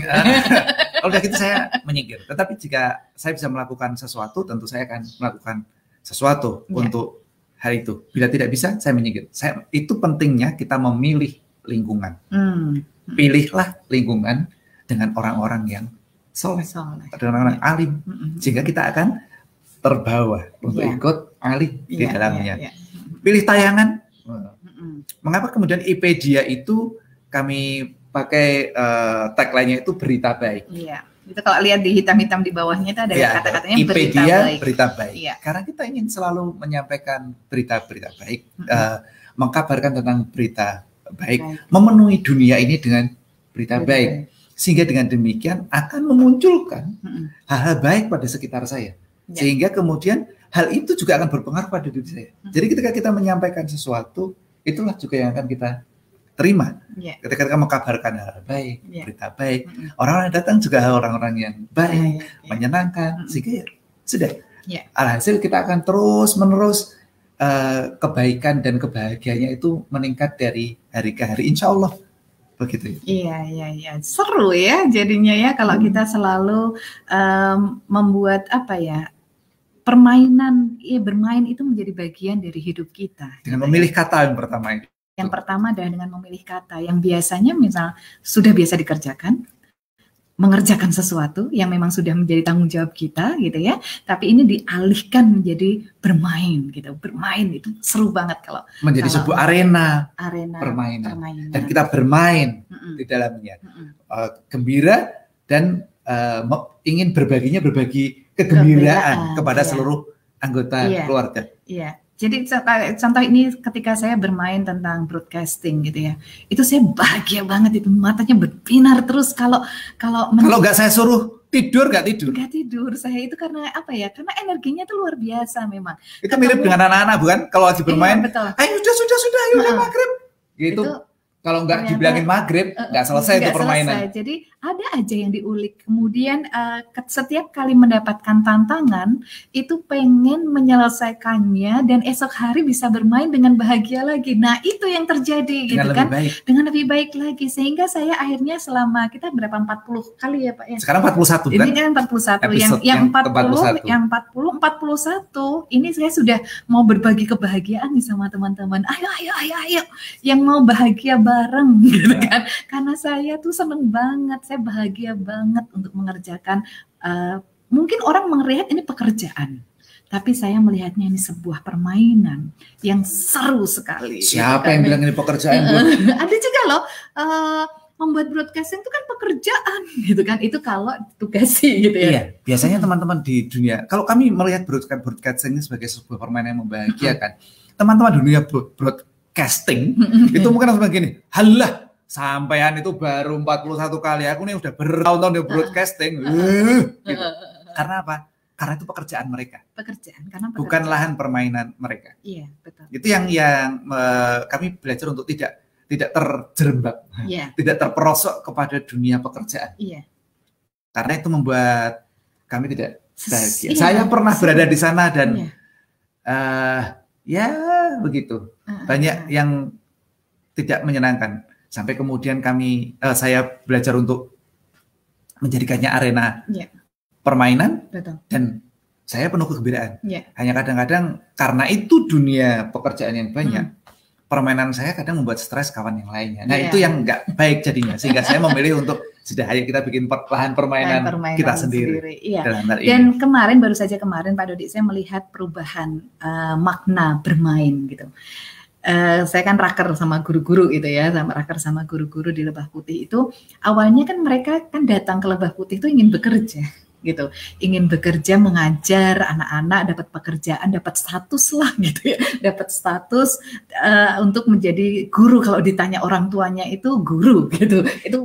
[laughs] Kalau udah gitu saya menyingkir. Tetapi jika saya bisa melakukan sesuatu, tentu saya akan melakukan sesuatu ya. untuk hal itu. Bila tidak bisa, saya menyingkir. Saya itu pentingnya kita memilih lingkungan. Hmm. Pilihlah lingkungan dengan orang-orang yang soleh, soleh. dengan orang-orang ya. alim, mm-hmm. sehingga kita akan terbawa untuk yeah. ikut alih yeah, di iya, dalamnya. Yeah, yeah. Pilih tayangan. Mengapa kemudian IPedia itu kami pakai uh, tagline-nya itu berita baik? Iya. Itu kalau lihat di hitam-hitam di bawahnya itu ada ya, kata-katanya berita baik. berita baik. Ya. Karena kita ingin selalu menyampaikan berita-berita baik, mm-hmm. uh, mengkabarkan tentang berita baik, baik, memenuhi dunia ini dengan berita, berita baik. baik. Sehingga dengan demikian akan memunculkan hal-hal baik pada sekitar saya. Ya. Sehingga kemudian hal itu juga akan berpengaruh pada diri saya. Jadi ketika kita menyampaikan sesuatu, itulah juga yang akan kita terima. Yeah. Ketika kita mengkabarkan hal baik, yeah. berita baik, mm-hmm. orang-orang yang datang juga orang-orang yang baik, yeah, yeah, yeah. menyenangkan, mm-hmm. sehingga ya, sudah. Yeah. Alhasil kita akan terus menerus uh, kebaikan dan kebahagiaannya itu meningkat dari hari ke hari, insya Allah begitu. Iya iya iya seru ya jadinya ya kalau hmm. kita selalu um, membuat apa ya permainan, ya bermain itu menjadi bagian dari hidup kita. Dengan gitu ya. memilih kata yang pertama itu. Yang pertama adalah dengan memilih kata yang biasanya misal sudah biasa dikerjakan, mengerjakan sesuatu yang memang sudah menjadi tanggung jawab kita gitu ya tapi ini dialihkan menjadi bermain gitu bermain itu seru banget kalau menjadi kalau sebuah arena arena permainan, permainan. dan kita bermain mm -mm. di dalamnya mm -mm. Uh, gembira dan uh, ingin berbaginya berbagi kegembiraan kepada iya. seluruh anggota iya. keluarga iya jadi contoh ini ketika saya bermain tentang broadcasting gitu ya, itu saya bahagia banget itu matanya berbinar terus kalau kalau kalau nggak saya suruh tidur nggak tidur? Nggak tidur saya itu karena apa ya? Karena energinya itu luar biasa memang. Itu mirip dengan anak-anak bukan? Kalau lagi bermain, iya, betul. ayo sudah sudah sudah, ayo udah maghrib. Gitu. Itu kalau nggak dibilangin maghrib, nggak uh, selesai itu permainan. Selesai. Jadi ada aja yang diulik. Kemudian uh, setiap kali mendapatkan tantangan, itu pengen menyelesaikannya dan esok hari bisa bermain dengan bahagia lagi. Nah itu yang terjadi dengan gitu kan? Baik. Dengan lebih baik lagi. Sehingga saya akhirnya selama kita berapa 40 kali ya Pak ya? Sekarang 41 kan? Ini kan 41. Episode yang yang 40 yang 40 41 ini saya sudah mau berbagi kebahagiaan nih sama teman-teman. Ayo ayo ayo ayo yang mau bahagia bareng [laughs] gitu kan karena saya tuh seneng banget saya bahagia banget untuk mengerjakan uh, mungkin orang melihat ini pekerjaan tapi saya melihatnya ini sebuah permainan yang seru sekali. Siapa gitu yang bilang ini pekerjaan? [laughs] Ada juga loh. Uh, membuat broadcasting itu kan pekerjaan [laughs] gitu kan itu kalau ditugasi [laughs] gitu ya. Iya, biasanya teman-teman di dunia kalau kami melihat broadcasting broadcasting ini sebagai sebuah permainan yang membahagiakan, teman-teman dunia broad, casting itu mungkin langsung begini, halah sampean itu baru 41 kali aku nih udah bertahun-tahun di broadcasting. Uh, gitu. Karena apa? Karena itu pekerjaan mereka. Pekerjaan karena pekerjaan. bukan lahan permainan mereka. Iya, betul. Itu yang yang uh, kami belajar untuk tidak tidak terjerembab, yeah. tidak terperosok kepada dunia pekerjaan. Iya. Karena itu membuat kami tidak bahagia. Iya, Saya pernah berada di sana dan iya. uh, ya begitu. Banyak yang tidak menyenangkan. Sampai kemudian kami, uh, saya belajar untuk menjadikannya arena yeah. permainan Betul. dan saya penuh kegembiraan. Yeah. Hanya kadang-kadang karena itu dunia pekerjaan yang banyak, hmm. permainan saya kadang membuat stres kawan yang lainnya. Nah yeah. itu yang nggak baik jadinya, sehingga saya memilih untuk sudah ayo kita bikin lahan permainan, permainan kita sendiri. sendiri. Iya. Dan kemarin baru saja kemarin Pak Dodi saya melihat perubahan uh, makna bermain gitu. Uh, saya kan raker sama guru-guru gitu ya, sama raker sama guru-guru di Lebah Putih itu awalnya kan mereka kan datang ke Lebah Putih itu ingin bekerja gitu, ingin bekerja mengajar anak-anak dapat pekerjaan, dapat status lah [laughs] gitu ya, dapat status uh, untuk menjadi guru. Kalau ditanya orang tuanya itu guru gitu, itu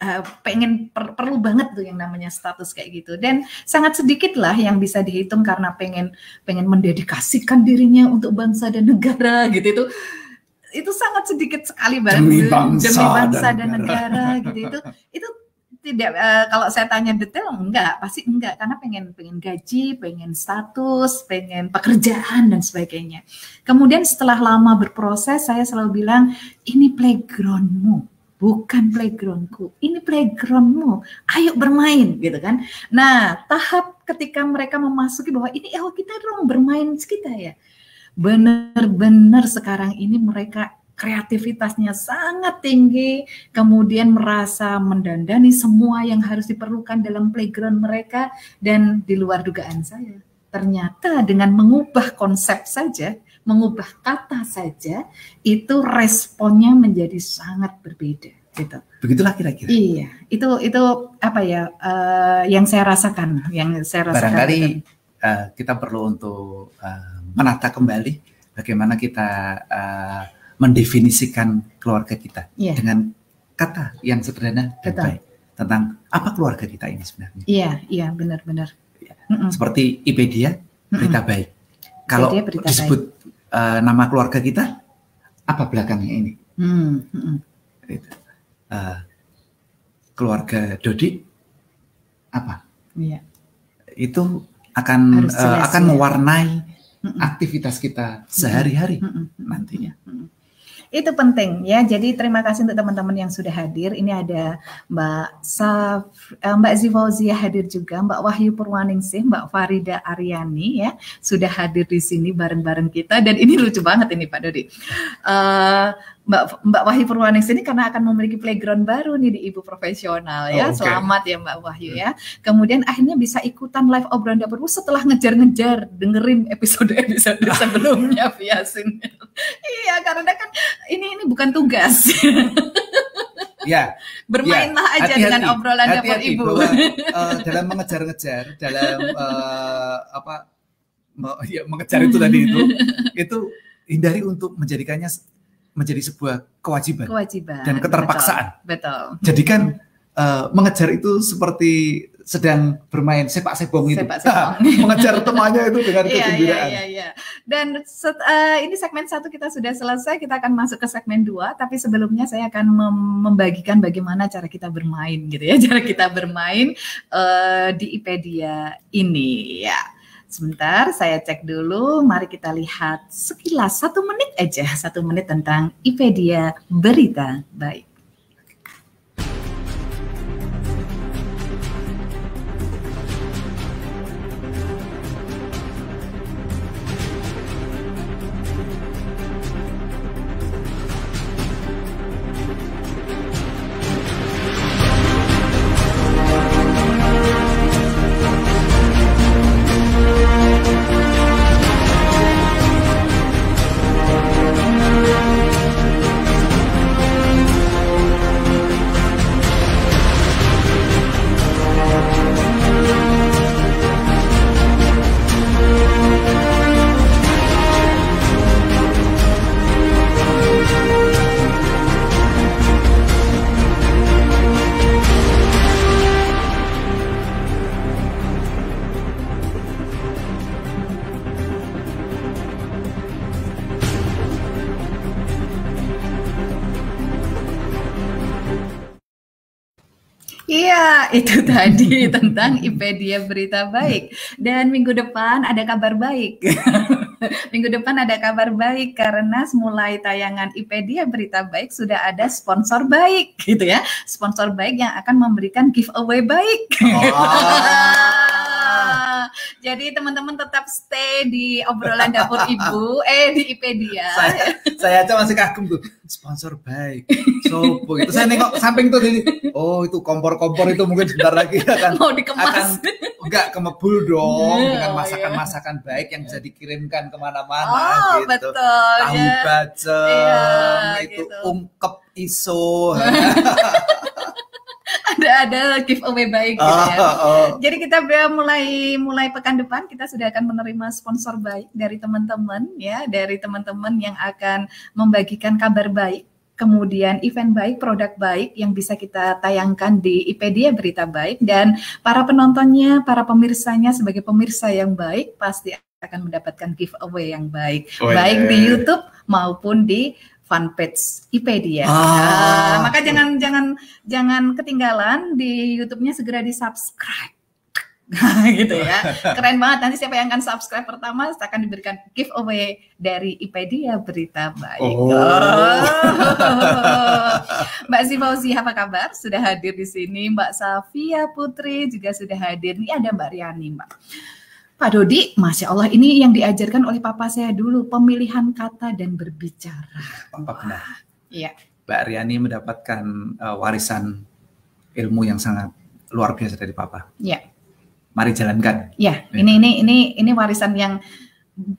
uh, pengen per, perlu banget tuh yang namanya status kayak gitu. Dan sangat sedikit lah yang bisa dihitung karena pengen pengen mendedikasikan dirinya untuk bangsa dan negara [laughs] gitu. Itu itu sangat sedikit sekali banget demi bangsa, demi bangsa dan, dan negara. negara. [laughs] Gitu. Itu itu tidak uh, kalau saya tanya detail enggak. Pasti enggak. Karena pengen pengen gaji pengen status pengen pekerjaan dan sebagainya. Kemudian setelah lama berproses saya selalu bilang ini playgroundmu bukan playgroundku, ini playgroundmu, ayo bermain gitu kan. Nah tahap ketika mereka memasuki bahwa ini oh kita dong bermain kita ya, benar-benar sekarang ini mereka kreativitasnya sangat tinggi, kemudian merasa mendandani semua yang harus diperlukan dalam playground mereka dan di luar dugaan saya ternyata dengan mengubah konsep saja, mengubah kata saja, itu responnya menjadi sangat berbeda. Gitu. Begitulah kira-kira. Iya, itu itu apa ya uh, yang saya rasakan, yang saya rasakan. Barangkali uh, kita perlu untuk uh, menata kembali bagaimana kita uh, mendefinisikan keluarga kita yeah. dengan kata yang sederhana dan Betul. baik tentang apa keluarga kita ini sebenarnya. Iya, iya benar-benar. Ya. Seperti Ipedia, berita mm -mm. baik. Kalau berita disebut baik. Uh, nama keluarga kita, apa belakangnya ini? Mm -mm. Uh, keluarga Dodi, apa? Iya. Itu akan uh, akan ya. mewarnai aktivitas kita sehari-hari nantinya. Itu penting ya. Jadi terima kasih untuk teman-teman yang sudah hadir. Ini ada Mbak Saf, eh, Mbak Zivauzia hadir juga, Mbak Wahyu Purwaningsih, Mbak Farida Aryani ya sudah hadir di sini bareng-bareng kita. Dan ini lucu banget ini Pak Dodi. Uh, Mbak Mbak Wahyu Purwaning ini karena akan memiliki playground baru nih di Ibu Profesional ya. Oh, okay. Selamat ya Mbak Wahyu ya. Kemudian akhirnya bisa ikutan live obrolan dapur setelah ngejar-ngejar dengerin episode-episode sebelumnya via [laughs] iya, karena kan ini ini bukan tugas. ya [laughs] bermainlah ya, aja hati -hati, dengan obrolan hati -hati dapur ibu bahwa, uh, [laughs] dalam mengejar-ngejar dalam uh, apa ya, mengejar itu tadi itu itu hindari untuk menjadikannya menjadi sebuah kewajiban, kewajiban dan keterpaksaan. Betul. betul. Jadi kan uh, mengejar itu seperti sedang bermain sepak sebong itu. Sepak sebong. [laughs] mengejar temannya itu dengan iya, iya, kegembiraan. Iya, iya, iya. Dan set, uh, ini segmen satu kita sudah selesai, kita akan masuk ke segmen dua. Tapi sebelumnya saya akan mem membagikan bagaimana cara kita bermain gitu ya, [laughs] cara kita bermain uh, di Ipedia ini ya. Sebentar, saya cek dulu. Mari kita lihat sekilas satu menit aja, satu menit tentang IPedia Berita Baik. Itu [laughs] tadi tentang IPedia Berita Baik. Dan minggu depan ada kabar baik. [laughs] minggu depan ada kabar baik karena mulai tayangan IPedia Berita Baik sudah ada sponsor baik gitu ya. Sponsor baik yang akan memberikan giveaway baik. Oh. [laughs] Jadi teman-teman tetap stay di obrolan dapur ibu, eh di IPedia. Saya, saya aja masih kagum tuh sponsor baik. So begitu saya nengok samping tuh ini, oh itu kompor-kompor itu mungkin sebentar lagi akan mau dikemas. Akan, enggak kemebul dong oh, dengan masakan-masakan iya. baik yang bisa dikirimkan ke mana-mana oh, gitu. Betul, Tahu ya. bacem, iya, itu gitu. ungkep iso. [laughs] ada ada giveaway baik gitu ya. Oh, oh. Jadi kita mulai mulai pekan depan kita sudah akan menerima sponsor baik dari teman-teman ya, dari teman-teman yang akan membagikan kabar baik kemudian event baik, produk baik yang bisa kita tayangkan di IPedia Berita Baik dan para penontonnya, para pemirsanya sebagai pemirsa yang baik pasti akan mendapatkan giveaway yang baik, oh, baik yeah. di YouTube maupun di fanpage IPedia. Ah. Nah, maka jangan jangan jangan ketinggalan di YouTube-nya segera di subscribe. [laughs] gitu ya. Keren banget. Nanti siapa yang akan subscribe pertama akan diberikan giveaway dari IPedia Berita Baik. Oh. oh. [laughs] Mbak Zivauzi apa kabar? Sudah hadir di sini. Mbak Safia Putri juga sudah hadir. Ini ada Mbak Riani, Mbak. Pak Dodi, Masya Allah, ini yang diajarkan oleh papa saya dulu, pemilihan kata dan berbicara. Papa benar. Iya. Mbak Riani mendapatkan uh, warisan ilmu yang sangat luar biasa dari papa. Iya. mari jalankan. Ya, ini ini ini ini warisan yang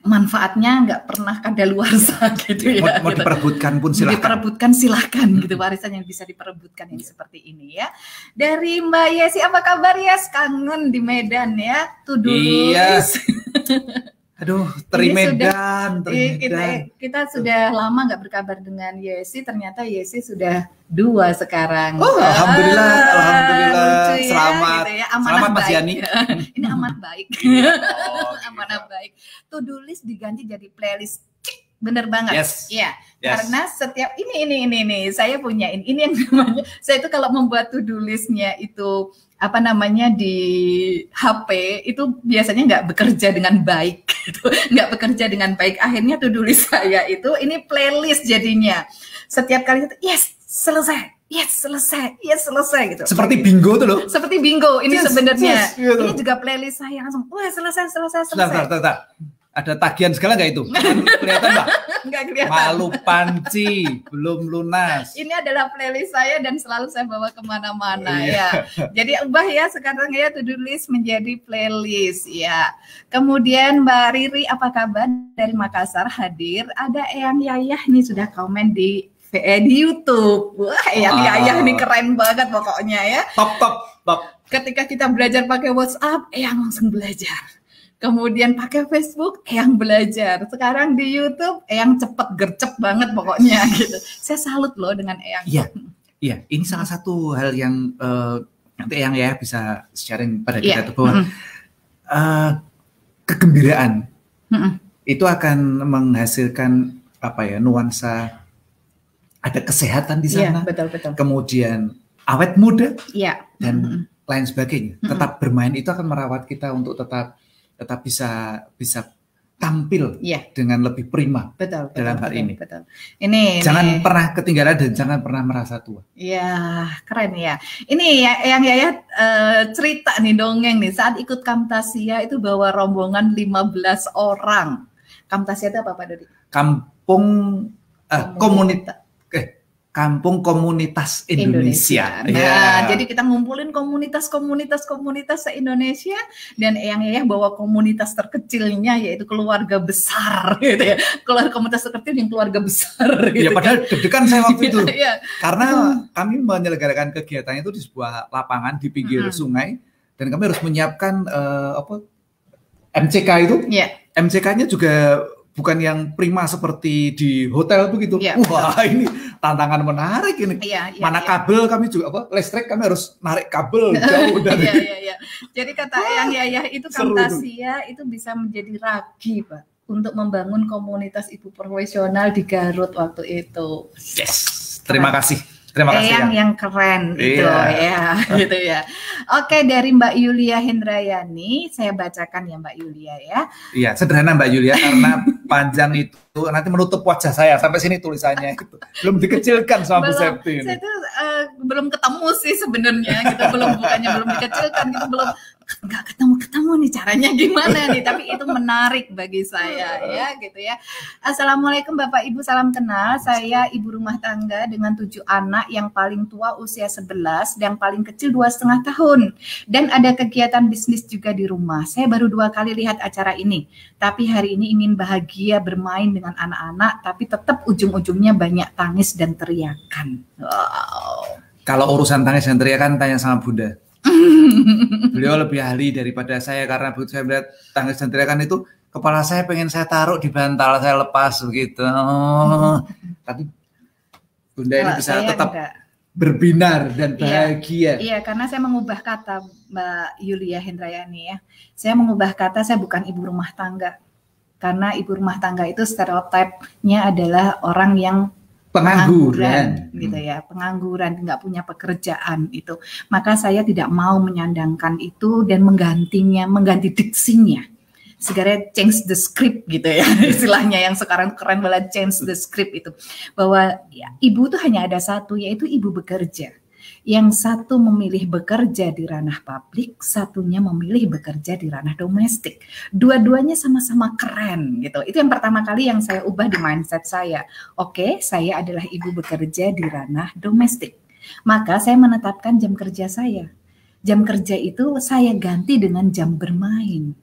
manfaatnya nggak pernah kadaluarsa [laughs] gitu ya. Mau, mau gitu. diperebutkan pun silahkan. Diperebutkan silahkan gitu warisan yang bisa diperebutkan yang seperti ini ya. Dari Mbak Yesi apa kabar ya? Kangen di Medan ya. Tuh dulu. Iya. [laughs] Aduh, teri Medan, Kita, kita sudah lama nggak berkabar dengan Yesi. Ternyata Yesi sudah dua sekarang. Oh, alhamdulillah, ah, alhamdulillah. Ya, selamat, gitu ya. selamat Mas Yani. [laughs] Ini amat baik, [laughs] oh, [laughs] amanah baik. To do list diganti jadi playlist. Bener banget. Yes. Iya. Yes. Karena setiap ini ini ini ini saya punya ini, ini yang namanya saya itu kalau membuat to do listnya itu apa namanya di HP itu biasanya nggak bekerja dengan baik [laughs] gitu. Nggak bekerja dengan baik. Akhirnya do list saya itu ini playlist jadinya. Setiap kali itu yes selesai. Yes selesai. Yes selesai. Gitu. Seperti bingo tuh loh. Seperti bingo. Ini yes, sebenarnya. yes, gitu. ini juga playlist saya langsung wah selesai selesai selesai. sebentar, sebentar, ada tagihan segala nggak itu? kelihatan mbak? Nggak kelihatan. Malu panci, belum lunas. Ini adalah playlist saya dan selalu saya bawa ke mana-mana oh, iya. ya. Jadi ubah ya sekarang ya to-do list menjadi playlist ya. Kemudian Mbak Riri apa kabar dari Makassar hadir? Ada Eyang Yayah nih sudah komen di VE di YouTube. Wah, Eyang wow. Yayah nih keren banget pokoknya ya. Top top top. Ketika kita belajar pakai WhatsApp, Eyang langsung belajar kemudian pakai Facebook yang belajar sekarang di YouTube yang cepet gercep banget pokoknya [laughs] gitu saya salut loh dengan Eyang iya iya ini salah satu hal yang uh, nanti Eyang ya bisa sharing pada kita yeah. tuh bahwa mm -hmm. uh, kegembiraan mm -hmm. itu akan menghasilkan apa ya nuansa ada kesehatan di iya, sana yeah, betul betul kemudian awet muda yeah. dan mm -hmm. lain sebagainya tetap bermain itu akan merawat kita untuk tetap tetap bisa bisa tampil ya. dengan lebih prima betul, betul dalam hal betul, ini. Betul. Ini jangan ini. pernah ketinggalan dan jangan pernah merasa tua. Iya, keren ya. Ini ya yang ya, ya uh, cerita nih dongeng nih saat ikut Kamtasia itu bawa rombongan 15 orang. Kamtasia itu apa Pak Dodi? Kampung uh, komunitas Kampung Komunitas Indonesia. Indonesia. Nah, yeah. jadi kita ngumpulin komunitas-komunitas komunitas se-Indonesia dan Eyang Yayah bawa komunitas terkecilnya yaitu keluarga besar [laughs] gitu ya. Keluarga komunitas terkecil yang keluarga besar [laughs] iya, gitu. Ya padahal deg-degan saya waktu itu. [laughs] ya. Karena kami menyelenggarakan kegiatan itu di sebuah lapangan di pinggir hmm. sungai dan kami harus menyiapkan uh, apa MCK itu. Yeah. MCK-nya juga bukan yang prima seperti di hotel begitu. Ya, Wah betul. ini tantangan menarik ini. Ya, ya, Mana ya. kabel kami juga apa listrik kami harus narik kabel [laughs] jauh dari. Iya iya iya. Jadi kata yang ya ya itu Kamtasia itu bisa menjadi ragi pak untuk membangun komunitas ibu profesional di Garut waktu itu. Yes. Terima kasih. Terima kasih. Yang ya. yang keren gitu iya. ya, [laughs] gitu ya. Oke, dari Mbak Yulia Hendrayani, saya bacakan ya Mbak Yulia ya. Iya, sederhana Mbak Yulia karena [laughs] panjang itu nanti menutup wajah saya sampai sini tulisannya itu. Belum dikecilkan sama Bu Septi ini. Saya itu uh, belum ketemu sih sebenarnya gitu, belum bukannya belum dikecilkan gitu, belum nggak ketemu ketemu nih caranya [laughs] gimana nih? Tapi itu menarik bagi saya [laughs] ya gitu ya. Assalamualaikum bapak ibu salam kenal. Saya ibu rumah tangga dengan tujuh anak yang paling tua usia 11 dan yang paling kecil dua setengah tahun. Dan ada kegiatan bisnis juga di rumah. Saya baru dua kali lihat acara ini. Tapi hari ini ingin bahagia bermain dengan anak-anak tapi tetap ujung-ujungnya banyak tangis dan teriakan. Wow. Kalau urusan tangis dan teriakan tanya sama Bunda [laughs] Beliau lebih ahli daripada saya karena begitu saya melihat tangis dan teriakan itu kepala saya pengen saya taruh di bantal saya lepas begitu. Oh, [laughs] tapi Bunda ini bisa tetap enggak. berbinar dan iya. bahagia. Iya, iya, karena saya mengubah kata Mbak Yulia Hendrayani ya. Saya mengubah kata saya bukan ibu rumah tangga. Karena ibu rumah tangga itu stereotipnya adalah orang yang pengangguran, gitu ya. Pengangguran nggak punya pekerjaan itu. Maka saya tidak mau menyandangkan itu dan menggantinya mengganti diksinya. Segera change the script gitu ya. [laughs] Istilahnya yang sekarang keren banget change the script itu. Bahwa ya, ibu tuh hanya ada satu yaitu ibu bekerja yang satu memilih bekerja di ranah publik, satunya memilih bekerja di ranah domestik. Dua-duanya sama-sama keren gitu. Itu yang pertama kali yang saya ubah di mindset saya. Oke, saya adalah ibu bekerja di ranah domestik. Maka saya menetapkan jam kerja saya jam kerja itu saya ganti dengan jam bermain.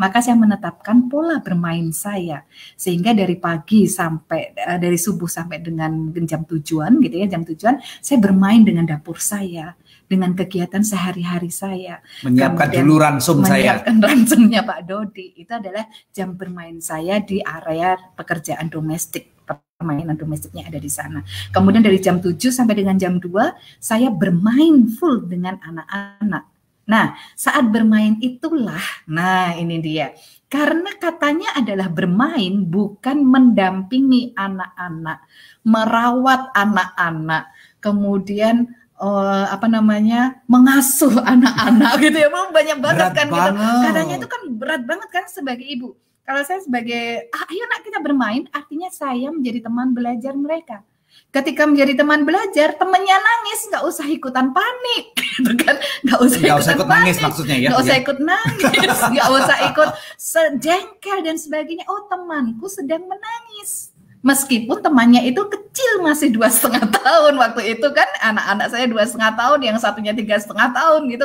Maka saya menetapkan pola bermain saya sehingga dari pagi sampai uh, dari subuh sampai dengan jam tujuan gitu ya jam tujuan saya bermain dengan dapur saya dengan kegiatan sehari-hari saya. Menyiapkan Kemudian, dulu ransum menyiapkan saya. Menyiapkan [laughs] ransumnya Pak Dodi. Itu adalah jam bermain saya di area pekerjaan domestik permainan domestiknya ada di sana. Kemudian dari jam 7 sampai dengan jam 2 saya bermain full dengan anak-anak. Nah, saat bermain itulah, nah ini dia. Karena katanya adalah bermain bukan mendampingi anak-anak, merawat anak-anak, kemudian uh, apa namanya mengasuh [laughs] anak-anak gitu ya banyak banget berat kan gitu. banget. gitu katanya itu kan berat banget kan sebagai ibu kalau saya sebagai ah, ayo nak kita bermain artinya saya menjadi teman belajar mereka ketika menjadi teman belajar temannya nangis nggak usah ikutan panik. [laughs] Gitu kan. Nggak usah nggak usah ikut panik. nangis maksudnya ya nggak usah iya. ikut nangis. [laughs] Nggak usah ikut sejengkel dan sebagainya. Oh temanku sedang menangis. Meskipun temannya itu kecil masih dua setengah [laughs] tahun waktu itu kan. Anak-anak saya dua setengah tahun yang satunya tiga setengah tahun gitu.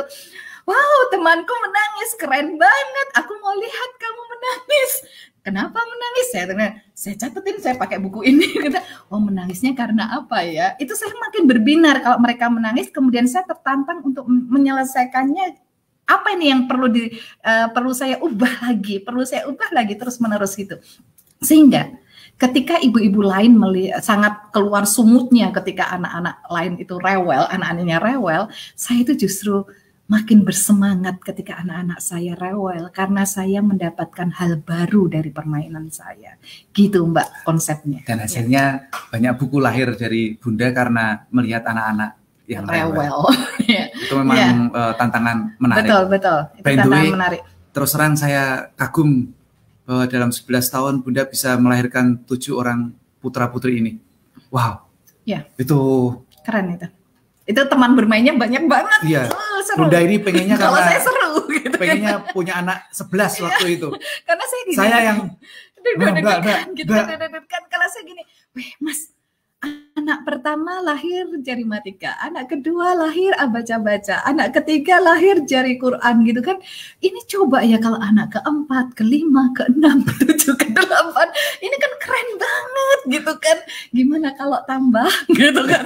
Wow temanku menangis. Keren banget. Aku mau lihat kamu menangis kenapa menangis? Saya saya catetin saya pakai buku ini. [laughs] Gitu oh menangisnya karena apa ya? Itu saya makin berbinar kalau mereka menangis kemudian saya tertantang untuk menyelesaikannya. Apa ini yang perlu di uh, perlu saya ubah [laughs] lagi? Perlu saya ubah lagi terus menerus gitu. Sehingga ketika ibu-ibu lain melihat, sangat keluar sumutnya ketika anak-anak lain itu rewel, anak-anaknya rewel, saya itu justru makin bersemangat ketika anak-anak saya rewel karena saya mendapatkan hal baru dari permainan saya. Gitu Mbak konsepnya. Dan hasilnya ya. banyak buku lahir dari Bunda karena melihat anak-anak yang rewel. rewel. [laughs] Ya. Itu memang ya. uh, tantangan menarik. Betul, betul. Itu tantangan menarik. Terus terang saya kagum bahwa dalam 11 tahun Bunda bisa melahirkan tujuh orang putra putri ini. Wow. Ya. Itu keren itu. Itu teman bermainnya banyak banget. Iya. Oh, seru. Bunda ini pengennya kalau saya seru gitu. Kan. Pengennya punya anak 11 iya. waktu itu. Karena saya gini. Saya yang enggak, enggak, gitu, kan kalau saya gini, "Weh, Mas, Anak pertama lahir jari matika, anak kedua lahir abaca-baca, anak ketiga lahir jari Quran gitu kan. Ini coba ya kalau anak keempat, kelima, keenam, [laughs] ketujuh, kedelapan, ini kan keren banget gitu kan. Gimana kalau tambah [laughs] gitu kan.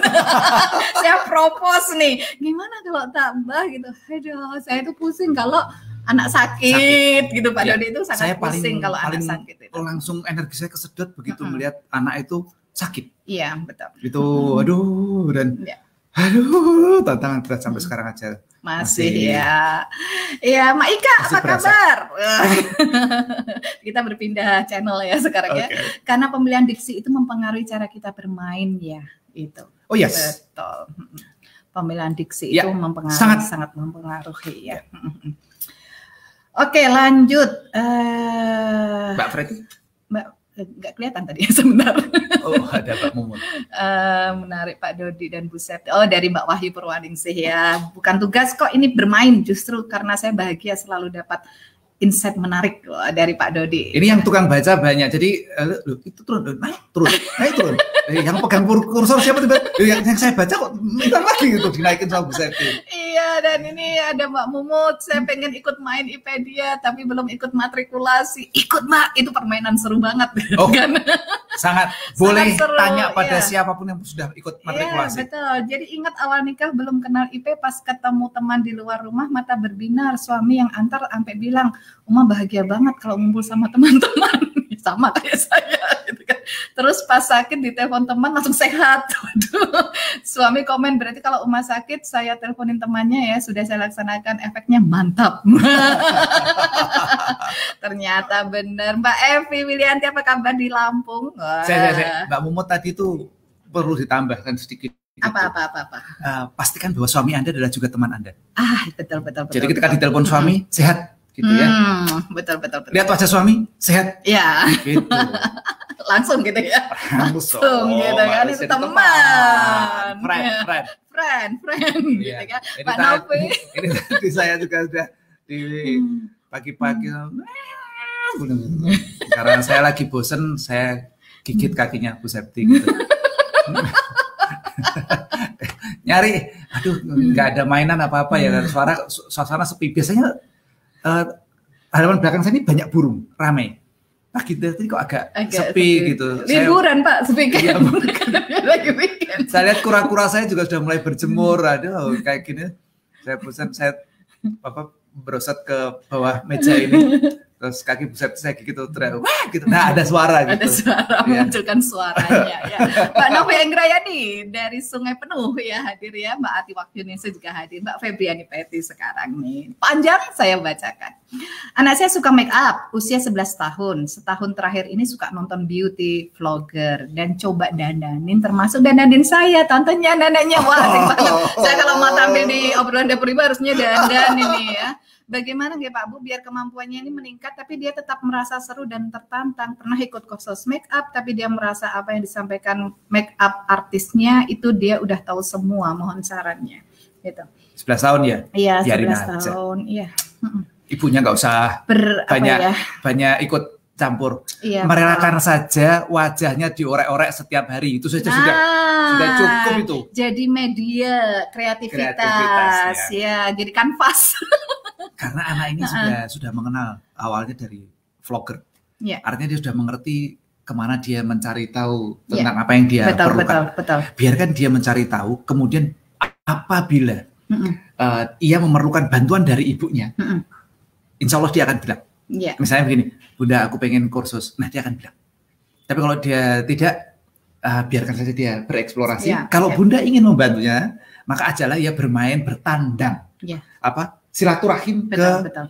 [laughs] saya propose nih, gimana kalau tambah gitu. Aduh, saya itu pusing kalau anak sakit, sakit. gitu Pak ya, Dodi itu sangat saya pusing kalau anak sakit itu. Langsung energi saya kesedot begitu mm -hmm. melihat anak itu sakit. Iya, betul. Itu aduh dan ya. aduh tantangan berat sampai sekarang aja. Masih, masih ya. Iya, Mak Ika apa berasa. kabar? [laughs] kita berpindah channel ya sekarang okay. ya. Karena pemilihan diksi itu mempengaruhi cara kita bermain ya, itu. Oh yes. Betul. Pemilihan diksi ya, itu mempengaruhi sangat sangat mempengaruhi ya. Oke, lanjut. Uh, Mbak Freddy. Mbak nggak kelihatan tadi [laughs] sebentar. Oh ada Pak Mumun. uh, menarik Pak Dodi dan Bu Septi. Oh dari Mbak Wahyu Purwaningsih ya. Bukan tugas kok ini bermain justru karena saya bahagia selalu dapat insight menarik dari Pak Dodi. Ini yang tukang baca banyak. Jadi uh, itu turun naik turun naik turun. Eh, yang pegang kursor siapa tiba yang, yang saya baca kok minta lagi gitu dinaikin sama Bu Septi. Iya dan ini ada Mbak Mumut. Saya pengen ikut main IPedia tapi belum ikut matrikulasi. Ikut Mbak itu permainan seru banget. Oh [laughs] kan? Sangat boleh sangat seru, tanya pada iya. siapa pun yang sudah ikut iya, matrikulasi. Iya betul. Jadi ingat awal nikah belum kenal IP pas ketemu teman di luar rumah mata berbinar suami yang antar sampai bilang Uma bahagia banget kalau ngumpul sama teman-teman [laughs] sama kayak [laughs] saya gitu kan. Terus pas sakit di telepon teman langsung sehat. [laughs] Waduh. Suami komen berarti kalau Uma sakit saya teleponin temannya ya sudah saya laksanakan efeknya mantap. [laughs] Ternyata benar. Mbak Evi Wilianti apa kabar di Lampung? Saya, saya, saya, Mbak Mumut tadi itu perlu ditambahkan sedikit apa apa apa apa uh, pastikan bahwa suami anda adalah juga teman anda ah betul betul betul jadi ketika ditelepon suami sehat gitu ya. Hmm, betul, betul betul. Lihat wajah suami sehat. Ya. Gitu. [laughs] Langsung gitu ya. Langsung, Langsung gitu kan itu teman. teman. Friend, ya. friend. Friend, friend ya. gitu kan. Ini Pak Novi. [laughs] Ini tadi saya juga sudah di pagi-pagi hmm. karena saya lagi bosen saya gigit kakinya Bu Septi gitu. [laughs] nyari aduh nggak ada mainan apa-apa ya dan suara suasana sepi. Biasanya uh, halaman belakang saya ini banyak burung, ramai. Nah gitu tadi kok agak, agak sepi, sepi gitu. Liburan saya, Pak, sepi kan? Iya, lagi [laughs] weekend. Saya lihat kura-kura saya juga sudah mulai berjemur. Aduh, kayak gini. Saya pesan saya apa berosot ke bawah meja ini terus kaki buset saya gitu teriak wah! gitu. Nah ada suara gitu. ada suara ya. memunculkan suaranya ya Mbak [laughs] Novi Enggrayani dari Sungai Penuh ya hadir ya. Mbak Ati Wakyunisa juga hadir. Mbak Febriani Peti sekarang nih. Panjang saya bacakan. Anak saya suka make up usia 11 tahun. Setahun terakhir ini suka nonton beauty vlogger dan coba dandanin termasuk dandanin saya. Tantenya neneknya. Wah [laughs] asik banget. Saya kalau mau tampil di [laughs] obrolan dapur ibu harusnya dandan ini ya bagaimana ya Pak Bu biar kemampuannya ini meningkat tapi dia tetap merasa seru dan tertantang. Pernah ikut kursus make up tapi dia merasa apa yang disampaikan make up artisnya itu dia udah tahu semua. Mohon sarannya. Gitu. 11 tahun ya? Iya, 11 tahun. Iya. Ibunya nggak usah Ber, banyak ya? banyak ikut campur. Iya, Merelakan betul. saja wajahnya diorek-orek setiap hari. Itu saja nah, sudah sudah cukup itu. Jadi media kreativitas, kreativitas ya. ya, jadi kanvas. [laughs] Karena anak ini sudah sudah mengenal awalnya dari vlogger. Yeah. Artinya dia sudah mengerti ke mana dia mencari tahu ya. tentang yeah. apa yang dia betul, perlukan. Betul, betul. Biarkan dia mencari tahu, kemudian apabila mm -mm. Uh, ia memerlukan bantuan dari ibunya, mm -mm. insya Allah dia akan bilang. Yeah. Misalnya begini, Bunda aku pengen kursus, nah dia akan bilang. Tapi kalau dia tidak, uh, biarkan saja dia bereksplorasi. Yeah, kalau yeah. Bunda ingin membantunya, maka ajalah ia bermain bertandang. Yeah. Apa silaturahim betul, ke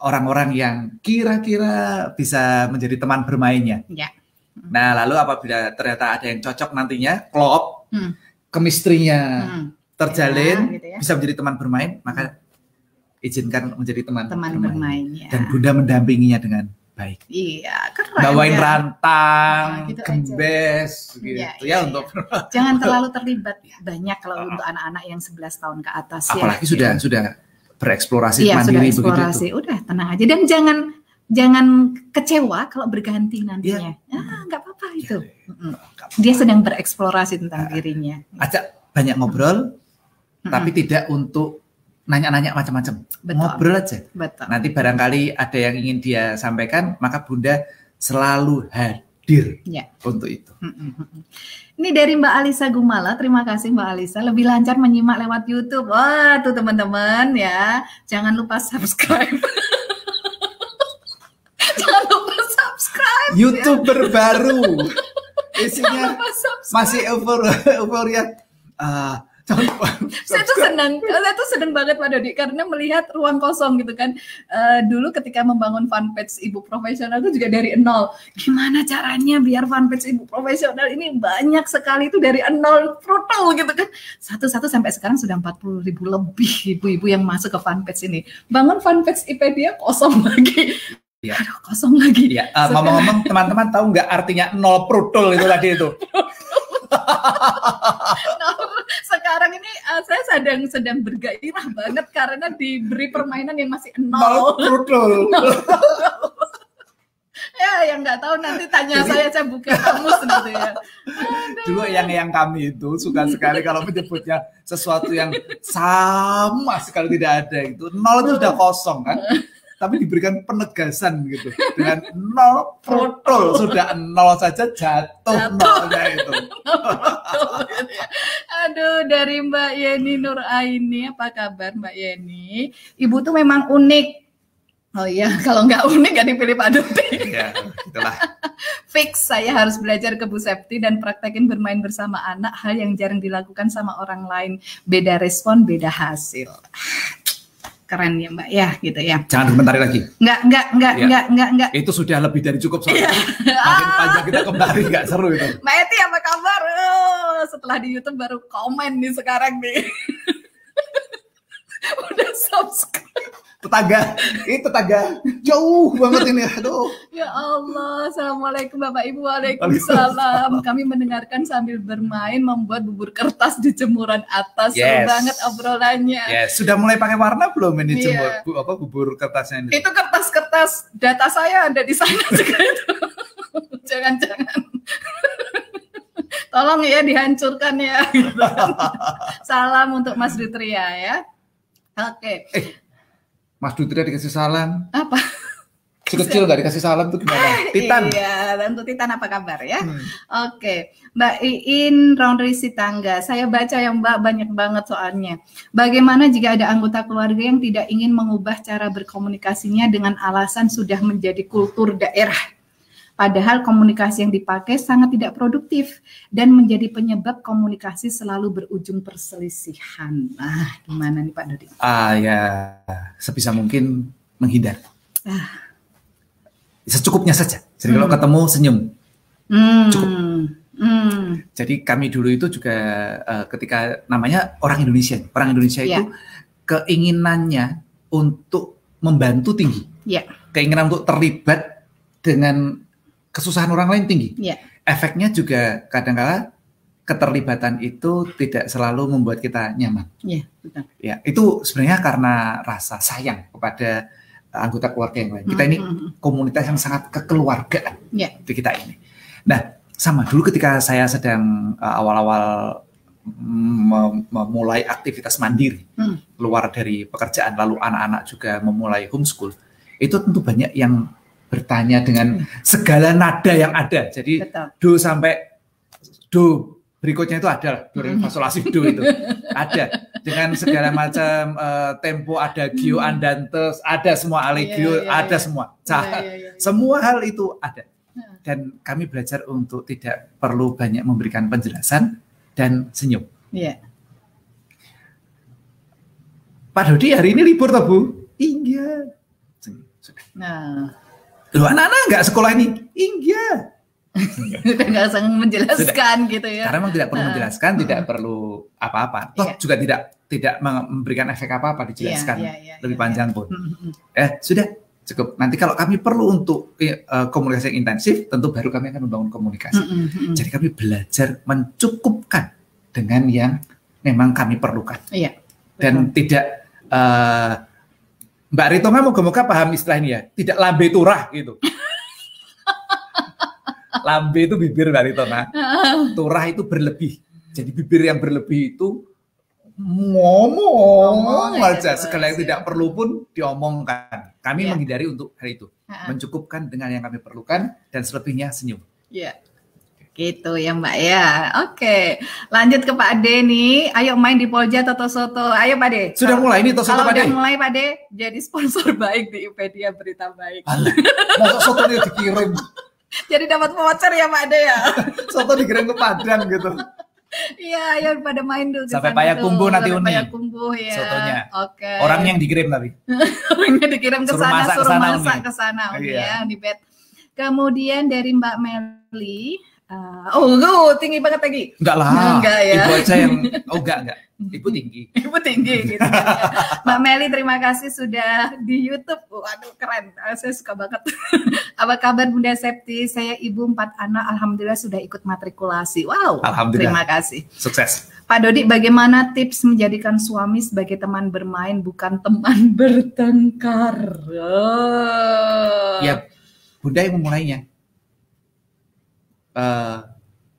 orang-orang yang kira-kira bisa menjadi teman bermainnya. Ya. Nah, lalu apabila ternyata ada yang cocok nantinya, klop, hmm. kemistrinya hmm. terjalin, ya, gitu ya. bisa menjadi teman bermain, maka izinkan menjadi teman, teman bermain. bermain ya. Dan Bunda mendampinginya dengan baik. Iya, keren. Bawain ya. rantang, nah, gitu gembes aja. gitu ya, ya, ya untuk Jangan terlalu terlibat [laughs] banyak kalau untuk anak-anak yang 11 tahun ke atas Apalagi ya. Apalagi sudah gitu. sudah bereksplorasi iya, mandiri sudah eksplorasi. begitu. Udah tenang aja dan jangan jangan kecewa kalau berganti nantinya. Ya, ah, nggak apa-apa iya, itu. Ya, Dia sedang bereksplorasi tentang nah, dirinya. Ajak banyak ngobrol, hmm. tapi tidak untuk nanya-nanya macam-macam. Ngobrol aja. Betul. Nanti barangkali ada yang ingin dia sampaikan, maka Bunda selalu hadir ya. untuk itu. Ini dari Mbak Alisa Gumala. Terima kasih Mbak Alisa. Lebih lancar menyimak lewat YouTube. Wah, tuh teman-teman ya. Jangan lupa subscribe. [laughs] Jangan lupa subscribe. YouTube ya. baru. [laughs] Isinya masih euforia. Uh, [laughs] saya tuh senang, saya tuh senang banget Pak Dodi karena melihat ruang kosong gitu kan. Uh, dulu ketika membangun fanpage ibu profesional itu juga dari nol. Gimana caranya biar fanpage ibu profesional ini banyak sekali itu dari nol brutal gitu kan. Satu-satu sampai sekarang sudah 40 ribu lebih ibu-ibu yang masuk ke fanpage ini. Bangun fanpage IPedia kosong [laughs] lagi. Ya. Aduh, kosong lagi. Ya, uh, ngomong-ngomong teman-teman tahu nggak artinya nol brutal itu tadi itu? [laughs] [laughs] nah, sekarang ini uh, saya sedang sedang bergairah banget karena diberi permainan yang masih nol. Betul. [laughs] ya yang nggak tahu nanti tanya saya saya buka kamus gitu ya. [laughs] Dulu yang yang kami itu suka sekali kalau menyebutnya sesuatu yang sama sekali tidak ada itu nol itu sudah kosong kan tapi diberikan penegasan gitu dengan nol protol sudah nol saja jatuh, jatuh. nolnya itu. [laughs] Aduh dari Mbak Yeni Nur Aini apa kabar Mbak Yeni? Ibu tuh memang unik. Oh iya, [laughs] kalau nggak unik gak dipilih Pak Duti. Ya, itulah. [laughs] Fix, saya harus belajar ke Bu Septi dan praktekin bermain bersama anak, hal yang jarang dilakukan sama orang lain. Beda respon, beda hasil keren ya Mbak ya gitu ya. Jangan komentari lagi. Enggak, enggak, enggak, ya. enggak, enggak, enggak. Itu sudah lebih dari cukup soalnya. Ya. Makin panjang kita kembali enggak seru itu. Mbak Eti apa kabar? Oh, setelah di YouTube baru komen nih sekarang nih. [laughs] Udah subscribe. Tetangga. Ini tetangga. Jauh banget ini. Aduh. Ya Allah. Assalamualaikum bapak ibu. Waalaikumsalam. Kami mendengarkan sambil bermain membuat bubur kertas di jemuran atas. Yes. seru banget obrolannya. Yes. sudah mulai pakai warna belum ini yeah. bu, apa bubur kertasnya ini? Itu kertas-kertas data saya ada di sana [laughs] juga itu. Jangan-jangan. Tolong ya dihancurkan ya. [laughs] Salam untuk Mas Dutria ya. Oke. Okay. Eh, Mas Dutria dikasih salam. Apa? [laughs] Si kecil nggak dikasih salam tuh gimana? Titan. Iya, tentu Titan apa kabar ya? Hmm. Oke, Mbak Iin Roundrisi Tangga. Saya baca yang Mbak banyak banget soalnya. Bagaimana jika ada anggota keluarga yang tidak ingin mengubah cara berkomunikasinya dengan alasan sudah menjadi kultur daerah? Padahal komunikasi yang dipakai sangat tidak produktif dan menjadi penyebab komunikasi selalu berujung perselisihan. Nah, gimana nih Pak Dodi? Ah ya, sebisa mungkin menghindar. Ah secukupnya saja. Jadi hmm. kalau ketemu senyum, hmm. cukup. Hmm. Jadi kami dulu itu juga uh, ketika namanya orang Indonesia, orang Indonesia yeah. itu keinginannya untuk membantu tinggi, yeah. keinginan untuk terlibat dengan kesusahan orang lain tinggi. Yeah. Efeknya juga kadang-kala keterlibatan itu tidak selalu membuat kita nyaman. Iya, betul. Ya, itu sebenarnya karena rasa sayang kepada anggota keluarga yang lain. Kita ini hmm, hmm, hmm. komunitas yang sangat kekeluargaan yeah. di kita ini. Nah, sama dulu ketika saya sedang uh, awal-awal memulai aktivitas mandiri hmm. keluar dari pekerjaan, lalu anak-anak juga memulai homeschool, itu tentu banyak yang bertanya dengan segala nada yang ada. Jadi Betul. do sampai do berikutnya itu ada do re do itu ada dengan segala macam uh, tempo ada gio andantes ada semua allegio yeah, yeah, ada yeah. semua yeah, yeah, yeah, yeah. semua hal itu ada dan kami belajar untuk tidak perlu banyak memberikan penjelasan dan senyum. Iya. Pak Dodi hari ini libur toh Bu? Iya. Nah. Loh anak-anak nggak sekolah ini? Iya. Sudah nggak usah menjelaskan Sudah. gitu ya. Karena memang tidak perlu menjelaskan, hmm. tidak perlu apa-apa. Toh yeah. juga tidak tidak memberikan efek apa-apa dijelaskan yeah, yeah, yeah, lebih yeah, panjang yeah. pun. Eh sudah cukup. Nanti kalau kami perlu untuk uh, komunikasi yang intensif, tentu baru kami akan membangun komunikasi. Mm-hmm. Jadi kami belajar mencukupkan dengan yang memang kami perlukan. Iya. Dan tidak uh, Mbak Rito mau moga paham istilah ini ya, tidak lambe turah gitu. [laughs] Lambe itu bibir Mbak Ritona. [laughs] Turah itu berlebih. Jadi bibir yang berlebih itu ngomong, ngomong aja segala yang tidak perlu pun diomongkan. Kami yeah. menghindari untuk hal itu. Mencukupkan dengan yang kami perlukan dan selebihnya senyum. Iya. Yeah. Gitu ya Mbak ya. Oke, lanjut ke Pak Ade nih. Ayo main di Polja Toto Soto. Ayo Pak Ade. Sudah mulai ini Toto Soto Pak Ade. Sudah mulai Pak Ade jadi sponsor [laughs] baik di Wikipedia Berita Baik. Masa soto ini dikirim [laughs] jadi dapat voucher ya Pak Ade ya. [laughs] Soto dikirim ke Padang gitu. Iya, ayo pada main dulu. Sampai Payakumbuh nanti Uni. Payakumbuh ya. Sotonya. Oke. Okay. Orang yang dikirim tapi. Orangnya dikirim ke sana, suruh masak ke sana Uni iya. ya, di bed. Kemudian dari Mbak Meli, Uh, oh, lu tinggi banget lagi. Enggak lah. Enggak ya. Ibu aja yang [laughs] oh enggak enggak. Ibu tinggi. Ibu tinggi gitu. Mbak Meli terima kasih sudah di YouTube. Waduh keren. Ah, saya suka banget. [laughs] Apa kabar Bunda Septi? Saya ibu empat anak. Alhamdulillah sudah ikut matrikulasi. Wow. Alhamdulillah. Terima kasih. Sukses. Pak Dodi, bagaimana tips menjadikan suami sebagai teman bermain bukan teman bertengkar? Oh. Ya, Bunda yang memulainya uh,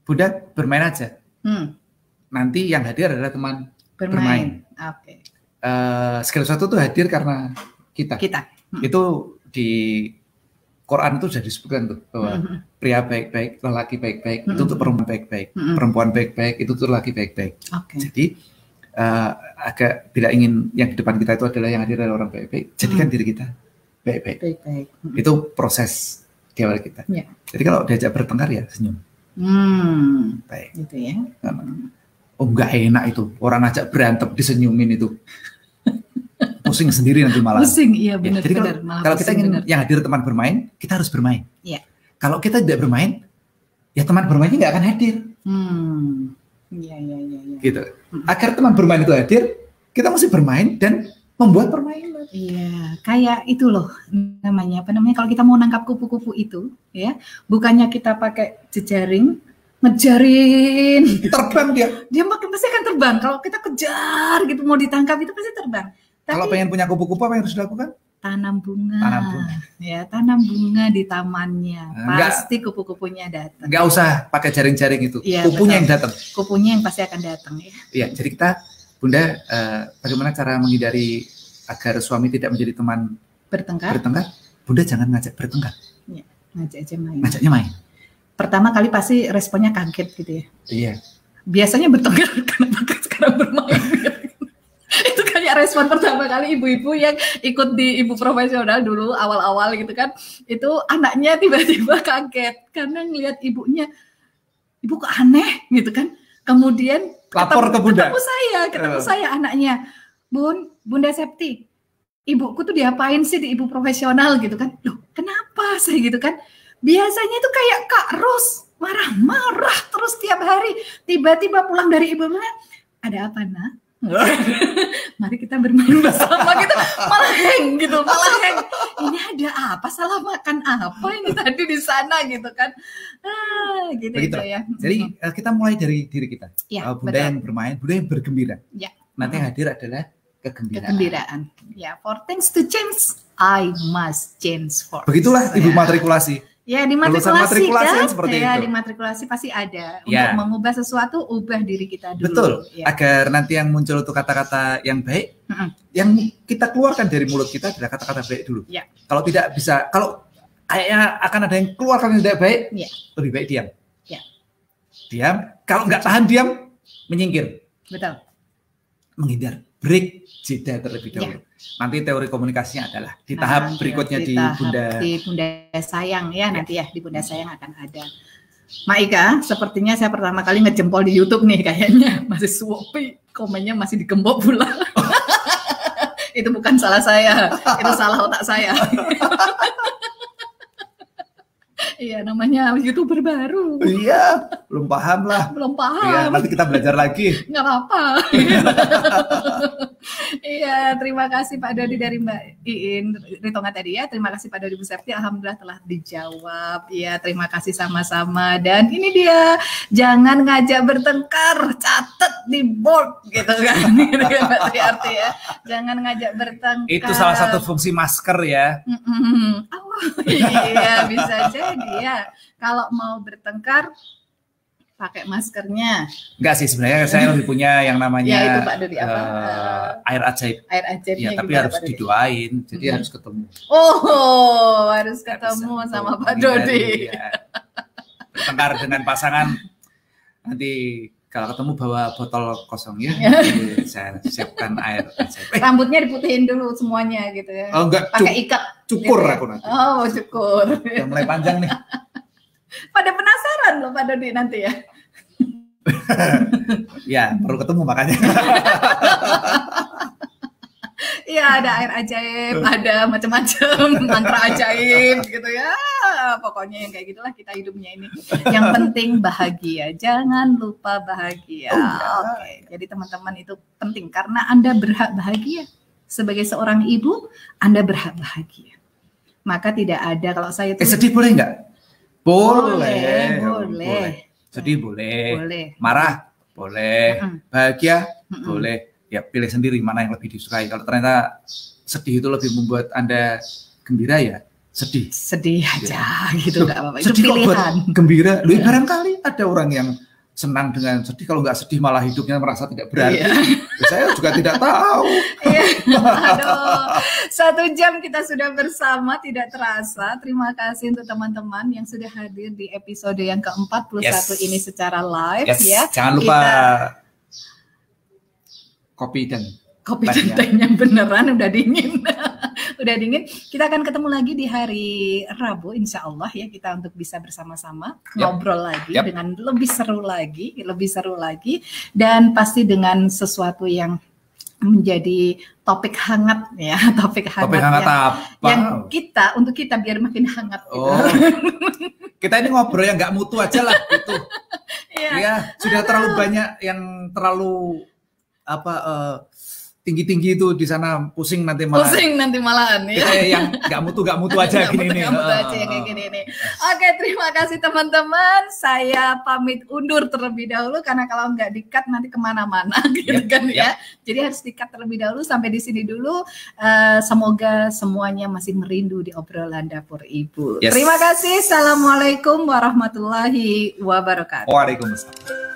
Buddha bermain aja. Hmm. Nanti yang hadir adalah teman bermain. bermain. Oke. Okay. Uh, skill satu tuh hadir karena kita. Kita. Hmm. Itu di Quran itu sudah disebutkan tuh bahwa hmm. pria baik-baik, lelaki baik-baik hmm. itu untuk perempuan baik-baik, hmm. perempuan baik-baik itu untuk lelaki baik-baik. Okay. Jadi uh, agak tidak ingin yang di depan kita itu adalah yang hadir adalah orang baik-baik. Jadikan hmm. diri kita baik-baik. Hmm. Itu proses di awal kita. Ya. Jadi kalau diajak bertengkar ya senyum. Hmm. Baik. Gitu ya. Oh enggak enak itu. Orang ajak berantem disenyumin itu. [laughs] Pusing sendiri nanti malah. Pusing, iya benar. Ya, jadi kalau, kalau kita ingin bener. yang hadir teman bermain, kita harus bermain. Iya. Kalau kita tidak bermain, ya teman bermainnya nggak akan hadir. Hmm. Iya, iya, iya. Ya. Gitu. Agar teman bermain itu hadir, kita mesti bermain dan membuat permainan. Iya, kayak itu loh namanya apa namanya kalau kita mau nangkap kupu-kupu itu ya, bukannya kita pakai jejaring ngejarin terbang dia. Dia pasti akan terbang. Kalau kita kejar gitu mau ditangkap itu pasti terbang. Tapi, kalau pengen punya kupu-kupu apa yang harus dilakukan? tanam bunga. Tanam bunga. Ya, tanam bunga di tamannya. Enggak, pasti kupu-kupunya datang. Enggak usah pakai jaring-jaring itu. Ya, Kupunya betul. yang datang. Kupunya yang pasti akan datang ya. Iya, jadi kita Bunda uh, bagaimana cara menghindari agar suami tidak menjadi teman bertengkar? Bertengkar. Bunda jangan ngajak bertengkar. Ya, ngajak aja main. Ngajaknya main. Pertama kali pasti responnya kaget gitu ya. Iya. Biasanya bertengkar [laughs] kenapa sekarang bermain [laughs] itu kayak respon pertama kali ibu-ibu yang ikut di ibu profesional dulu awal-awal gitu kan itu anaknya tiba-tiba [laughs] kaget karena ngelihat ibunya ibu kok aneh gitu kan kemudian lapor ketemu, ke bunda ketemu saya ketemu uh. saya anaknya bun bunda Septi ibuku tuh diapain sih di ibu profesional gitu kan? Loh kenapa sih gitu kan? Biasanya tuh kayak kak Ros marah-marah terus tiap hari. Tiba-tiba pulang dari ibu ada apa nak [laughs] mari kita bermain bersama gitu. Malah heng gitu malah heng. Ini ada apa? Salah makan apa ini tadi di sana? gitu kan. Ah, gitu, Begitu. ya. Jadi uh, kita mulai dari diri kita. Ya, uh, bunda betul. yang bermain bunda yang bergembira. Ya. nanti yang hadir adalah kegembiraan kegembiraan ya for things to change I must change for begitulah ibu matrikulasi Ya di matrikulasi, kan, seperti ya itu. di matrikulasi pasti ada ya. untuk mengubah sesuatu, ubah diri kita dulu. Betul. Ya. Agar nanti yang muncul itu kata-kata yang baik, mm -hmm. yang kita keluarkan dari mulut kita adalah kata-kata baik dulu. Ya. Kalau tidak bisa, kalau kayaknya akan ada yang keluarkan yang tidak baik, ya. lebih baik diam. Ya. Diam. Kalau nggak tahan diam, menyingkir. Betul. Menghindar, break jeda terlebih dahulu. Ya nanti teori komunikasinya adalah di nah, tahap nah, berikutnya di, di tahap bunda di bunda sayang ya, ya nanti ya di bunda sayang akan ada Maika, sepertinya saya pertama kali ngejempol di YouTube nih kayaknya masih suopi, komennya masih digembok pula. [laughs] itu bukan salah saya, itu salah otak saya. [laughs] Iya, namanya youtuber baru. Iya, belum paham lah. Belum paham. Iya, nanti kita belajar lagi. Nggak apa-apa. iya, terima kasih Pak Dodi dari Mbak Iin Ritonga tadi ya. Terima kasih Pak Dodi Bu Septi. Alhamdulillah telah dijawab. Iya, terima kasih sama-sama. Dan ini dia, jangan ngajak bertengkar, catat di board gitu kan. [laughs] gitu ya, Mbak Triarti ya. Jangan ngajak bertengkar. Itu salah satu fungsi masker ya. Mm -mm. Oh, iya, bisa jadi ya kalau mau bertengkar pakai maskernya. Enggak sih sebenarnya saya lebih punya yang namanya ya, itu Pak Dodi, apa? Uh, air ajaib. Air ajaib. Ya, tapi harus didoain, jadi hmm. harus ketemu. Oh, harus ketemu bisa, sama Pak Dodi. Ya. Bertengkar dengan pasangan nanti kalau ketemu bawa botol kosong ya, [laughs] saya siapkan air. Eh. Rambutnya diputihin dulu semuanya gitu ya. Oh enggak, pakai ikat. Cukur gitu. aku nanti. Oh, cukur. Udah mulai panjang nih. [laughs] Pada penasaran loh Pak Dodi nanti ya. [laughs] ya, perlu ketemu makanya. Iya ada air ajaib, ada macam-macam [laughs] mantra ajaib gitu ya. Pokoknya yang kayak gitulah kita hidupnya ini. Yang penting bahagia, jangan lupa bahagia. Oh, Oke, okay. jadi teman-teman itu penting karena Anda berhak bahagia. Sebagai seorang ibu, Anda berhak bahagia. Maka tidak ada kalau saya tuh... Eh, sedih boleh nggak? Boleh, boleh, boleh. Sedih boleh. Boleh. Marah boleh. Bahagia boleh ya pilih sendiri mana yang lebih disukai. Kalau ternyata sedih itu lebih membuat Anda gembira ya sedih. Sedih aja ya. gitu nggak apa-apa. Itu sedih pilihan. gembira. Lu ya. barangkali ada orang yang senang dengan sedih kalau nggak sedih malah hidupnya merasa tidak berarti. Iya. Ya, saya juga tidak tahu. Iya. Aduh, satu jam kita sudah bersama tidak terasa. Terima kasih untuk teman-teman yang sudah hadir di episode yang ke-41 yes. ini secara live yes. ya. Jangan lupa kita kopi dan kopi dan tehnya beneran udah dingin [laughs] udah dingin kita akan ketemu lagi di hari Rabu insya Allah ya kita untuk bisa bersama-sama yep. ngobrol lagi yep. dengan lebih seru lagi lebih seru lagi dan pasti dengan sesuatu yang menjadi topik hangat ya [laughs] topik hangat, topik hangat yang, apa? yang kita untuk kita biar makin hangat gitu. oh. [laughs] kita ini ngobrol yang nggak mutu aja lah itu ya, ya sudah terlalu banyak yang terlalu apa uh, tinggi-tinggi itu di sana pusing nanti malah. Pusing nanti malahan ya. Yang nggak mutu nggak mutu aja [laughs] gini nih. mutu aja kayak gini nih. Oke terima kasih teman-teman. Saya pamit undur terlebih dahulu karena kalau nggak dikat nanti ke mana-mana [laughs] gitu yep, kan yep. ya jadi harus dikat terlebih dahulu sampai di sini dulu. Uh, semoga semuanya masih merindu di obrolan dapur ibu. Yes. terima kasih. Assalamualaikum warahmatullahi wabarakatuh. Waalaikumsalam